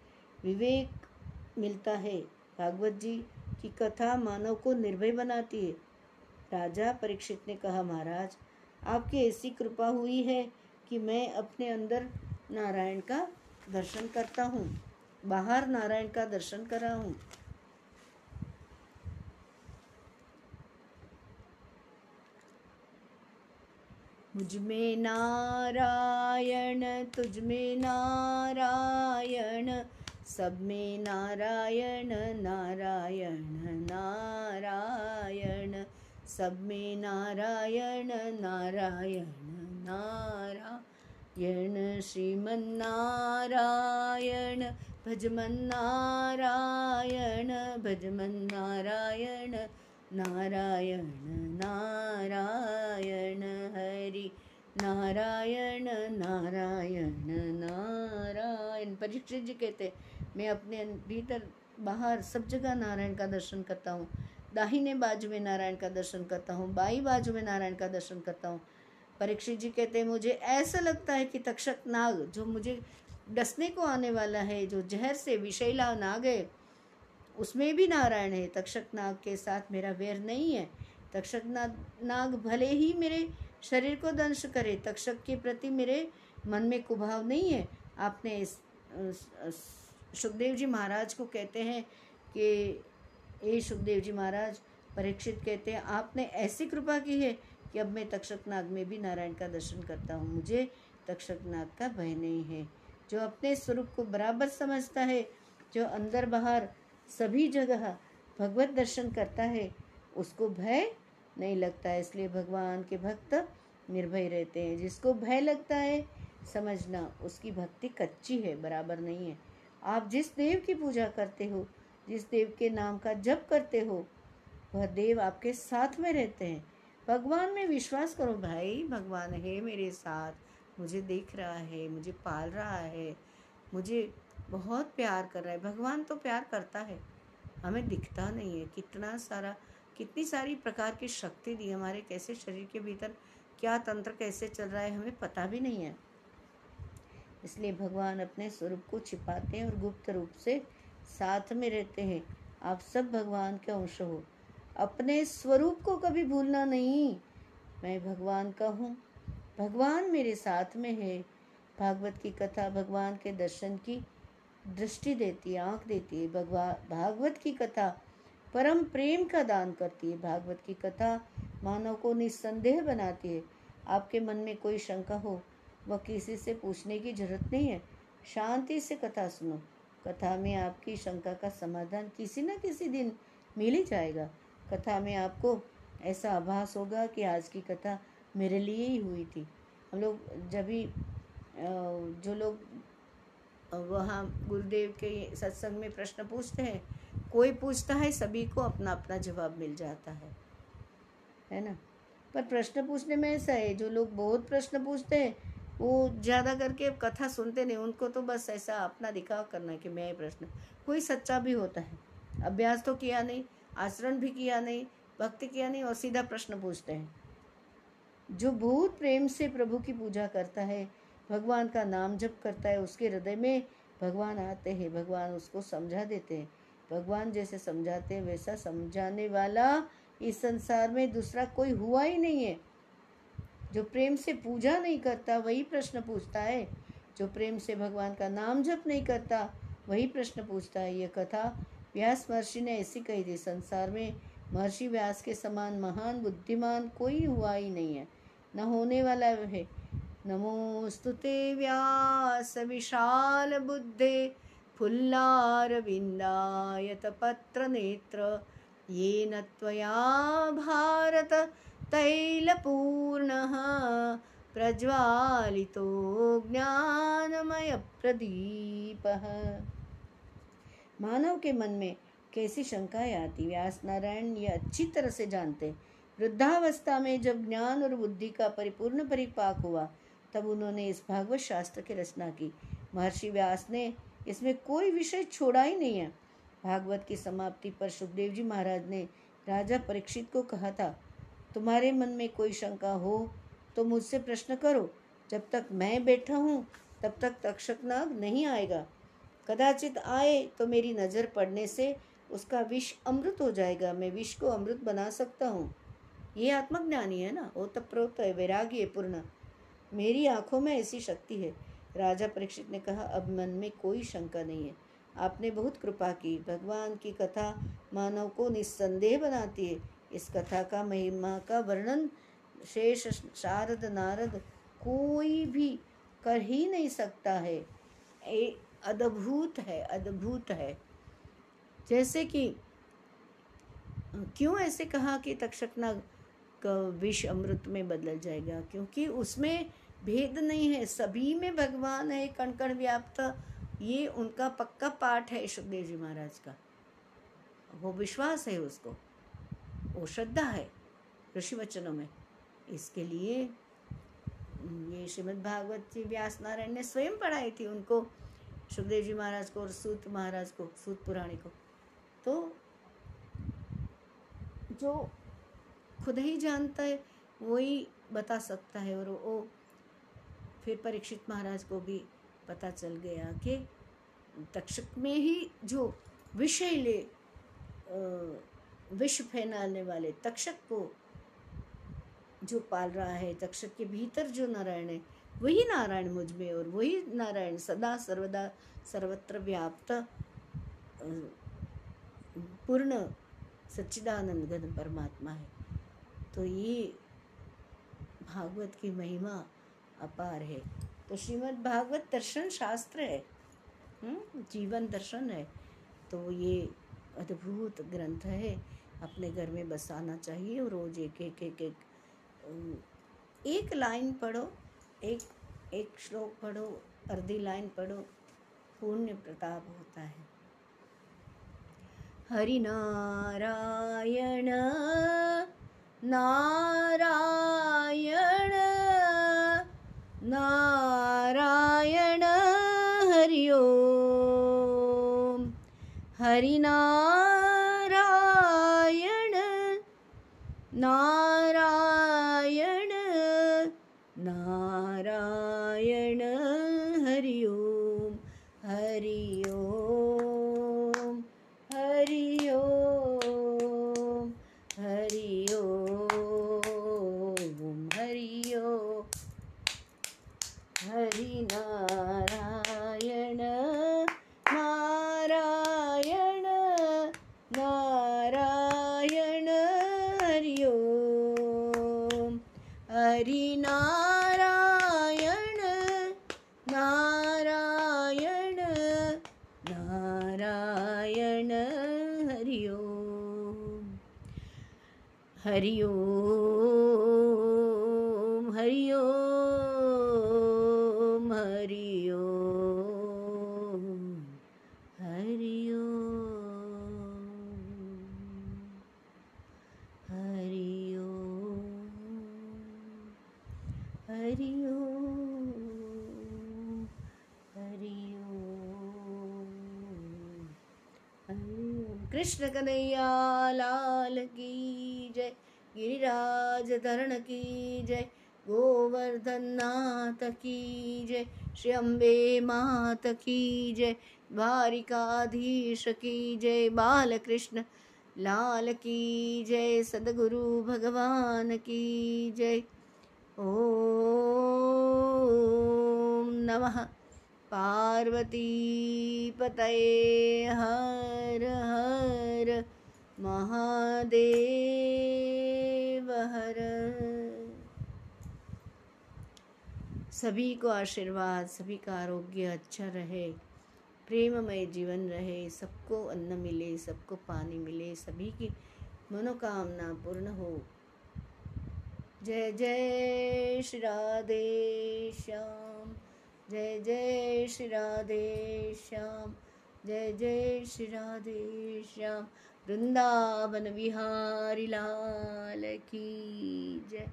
विवेक मिलता है। भागवत जी की कथा मानव को निर्भय बनाती है। राजा परीक्षित ने कहा, महाराज, आपकी ऐसी कृपा हुई है कि मैं अपने अंदर नारायण का दर्शन करता हूँ, बाहर नारायण का दर्शन कर रहा हूँ। मुझमें नारायण, तुझ में नारायण, सब में नारायण नारायण नारायण, सब में नारायण नारायण नारायण यण श्रीमन्नारायण, भजमन्नारायण भजमन्नारायण नारायण नारायण हरि। नारायण नारायण नारायण। परीक्षित जी कहते मैं अपने भीतर बाहर सब जगह नारायण का दर्शन करता हूँ। दाहिने बाजू में नारायण का दर्शन करता हूँ, बाई बाजू में नारायण का दर्शन करता हूँ। परीक्षित जी कहते हैं, मुझे ऐसा लगता है कि तक्षक नाग, जो मुझे डसने को आने वाला है, जो जहर से विषैला नाग है उसमें भी नारायण है तक्षक नाग के साथ मेरा वेर नहीं है। तक्षक नाग भले ही मेरे शरीर को दंश करे, तक्षक के प्रति मेरे मन में कुभाव नहीं है। आपने इस सुखदेव जी महाराज को कहते हैं कि ए सुखदेव जी महाराज, परीक्षित कहते हैं, आपने ऐसी कृपा की है कि अब मैं तक्षक नाग में भी नारायण का दर्शन करता हूँ। मुझे तक्षक नाग का भय नहीं है। जो अपने स्वरूप को बराबर समझता है, जो अंदर बाहर सभी जगह भगवत दर्शन करता है, उसको भय नहीं लगता है। इसलिए भगवान के भक्त निर्भय रहते हैं। जिसको भय लगता है, समझना, उसकी भक्ति कच्ची है, बराबर नहीं है। आप जिस देव की पूजा करते हो, जिस देव के नाम का जप करते हो, वह देव आपके साथ में रहते हैं। भगवान में विश्वास करो, भाई, भगवान है मेरे साथ। मुझे देख रहा है, मुझे पाल रहा है, मुझे बहुत प्यार कर रहा है। भगवान तो प्यार करता है। हमें दिखता नहीं है। कितना सारा, कितनी सारी प्रकार की शक्ति दी हमारे। कैसे शरीर के भीतर क्या तंत्र कैसे चल रहा है, हमें पता भी नहीं है। इसलिए भगवान अपने स्वरूप को छिपाते हैं और गुप्त रूप से साथ में रहते हैं। आप सब भगवान के अंश हो। अपने स्वरूप को कभी भूलना नहीं। मैं भगवान का हूँ। भगवान मेरे साथ में है। भागवत की कथा, भगवान के दर्शन की दृष्टि देती है, आँख देती है भगवान भागवत की कथा, परम प्रेम का दान करती है, भागवत की कथा मानव को निस्संदेह बनाती है। आपके मन में कोई शंका हो, वह किसी से पूछने की ज़रूरत नहीं है। शांति से कथा सुनो। कथा में आपकी शंका का समाधान किसी न किसी दिन मिल ही जाएगा। कथा में आपको ऐसा आभास होगा कि आज की कथा मेरे लिए ही हुई थी। हम लोग जब भी जो लोग वहाँ गुरुदेव के सत्संग में प्रश्न पूछते हैं, कोई पूछता है, सभी को अपना अपना जवाब मिल जाता है। है ना? पर प्रश्न पूछने में ऐसा है, जो लोग बहुत प्रश्न पूछते हैं, वो ज़्यादा करके कथा सुनते नहीं, उनको तो बस ऐसा अपना दिखावा करना है कि मैं प्रश्न, कोई सच्चा भी होता है। अभ्यास तो किया नहीं, आचरण भी किया नहीं, भक्ति किया नहीं और सीधा प्रश्न पूछते हैं। जो बहुत प्रेम से प्रभु की पूजा करता है भगवान का नाम जप करता है, उसके हृदय में भगवान आते हैं, भगवान उसको समझा देते हैं। भगवान जैसे समझाते हैं, वैसा समझाने वाला इस संसार में दूसरा कोई हुआ ही नहीं है। जो प्रेम से पूजा नहीं करता, वही प्रश्न पूछता है। जो प्रेम से भगवान का नाम जप नहीं करता, वही प्रश्न पूछता है। यह कथा व्यास महर्षि ने ऐसी कही थी, संसार में महर्षि व्यास के समान महान बुद्धिमान कोई हुआ ही नहीं है। न होने वाला है। नमोस्तुते व्यास विशाल बुद्धे फुल्लारविन्दायत पत्र नेत्र येन त्वया भारत तैलपूर्णः प्रज्वालितो ज्ञानमयप्रदीपः। मानव के मन में कैसी शंकाएँ आती, व्यास नारायण ये अच्छी तरह से जानते। वृद्धावस्था में जब ज्ञान और बुद्धि का परिपूर्ण परिपाक हुआ तब उन्होंने इस भागवत शास्त्र की रचना की। महर्षि व्यास ने इसमें कोई विषय छोड़ा ही नहीं है। भागवत की समाप्ति पर सुखदेव जी महाराज ने, राजा परीक्षित को कहा था, तुम्हारे मन में कोई शंका हो तो मुझसे प्रश्न करो। जब तक मैं बैठा हूँ, तब तक तक्षक नाग नहीं आएगा। कदाचित आए तो मेरी नज़र पड़ने से उसका विष अमृत हो जाएगा। मैं विष को अमृत बना सकता हूँ। ये आत्मज्ञानी है ना? वो तप्रोत है वैरागी है पूर्ण। मेरी आँखों में ऐसी शक्ति है। राजा परीक्षित ने कहा, अब मन में कोई शंका नहीं है। आपने बहुत कृपा की। भगवान की कथा मानव को निस्संदेह बनाती है। इस कथा का महिमा का वर्णन शेष शारद नारद कोई भी कर ही नहीं सकता है। अद्भुत है अद्भुत है। जैसे कि, क्यों ऐसे कहा कि तक्षकना का विष अमृत में बदल जाएगा? क्योंकि उसमें भेद नहीं है, सभी में भगवान है कण कण व्याप्त। ये उनका पक्का पाठ है सुखदेव जी महाराज का। वो विश्वास है उसको। वो श्रद्धा है ऋषि वचनों में। इसके लिए ये श्रीमद् भागवत जी व्यास नारायण ने स्वयं पढ़ाई थी उनको सुखदेव जी महाराज को और सूत महाराज को, सूत पुराणी को। तो जो खुद ही जानता है, वही बता सकता है और वो फिर परीक्षित महाराज को भी पता चल गया कि तक्षक में ही जो विषय ले विश्व फैलाने वाले तक्षक को जो पाल रहा है, तक्षक के भीतर जो नारायण है, वही नारायण मुझमें और वही नारायण सदा सर्वदा सर्वत्र व्याप्त पूर्ण सच्चिदानंद घन परमात्मा है। तो ये भागवत की महिमा अपार है। तो श्रीमद् भागवत दर्शन शास्त्र है। हम्म, जीवन दर्शन है। तो ये अद्भुत ग्रंथ है। अपने घर में बसाना चाहिए और रोज एक एक एक एक एक लाइन पढ़ो एक एक श्लोक पढ़ो अर्धी लाइन पढ़ो पुण्य प्रताप होता है। हरिनारायण नारायण हरिना श्री अम्बे मात की जय, द्वारिकाधीश की जय, बालकृष्ण लाल की जय, सदगुरु भगवान की जय। ओम नमः। पार्वती पतये हर हर, महादेव हर। सभी को आशीर्वाद, सभी का आरोग्य अच्छा रहे, प्रेममय जीवन रहे, सबको अन्न मिले, सबको पानी मिले, सभी की मनोकामना पूर्ण हो। जय जय श्री राधे श्याम, जय जय श्री राधे श्याम, जय जय श्री राधे श्याम। वृंदावन विहारी लाल की जय।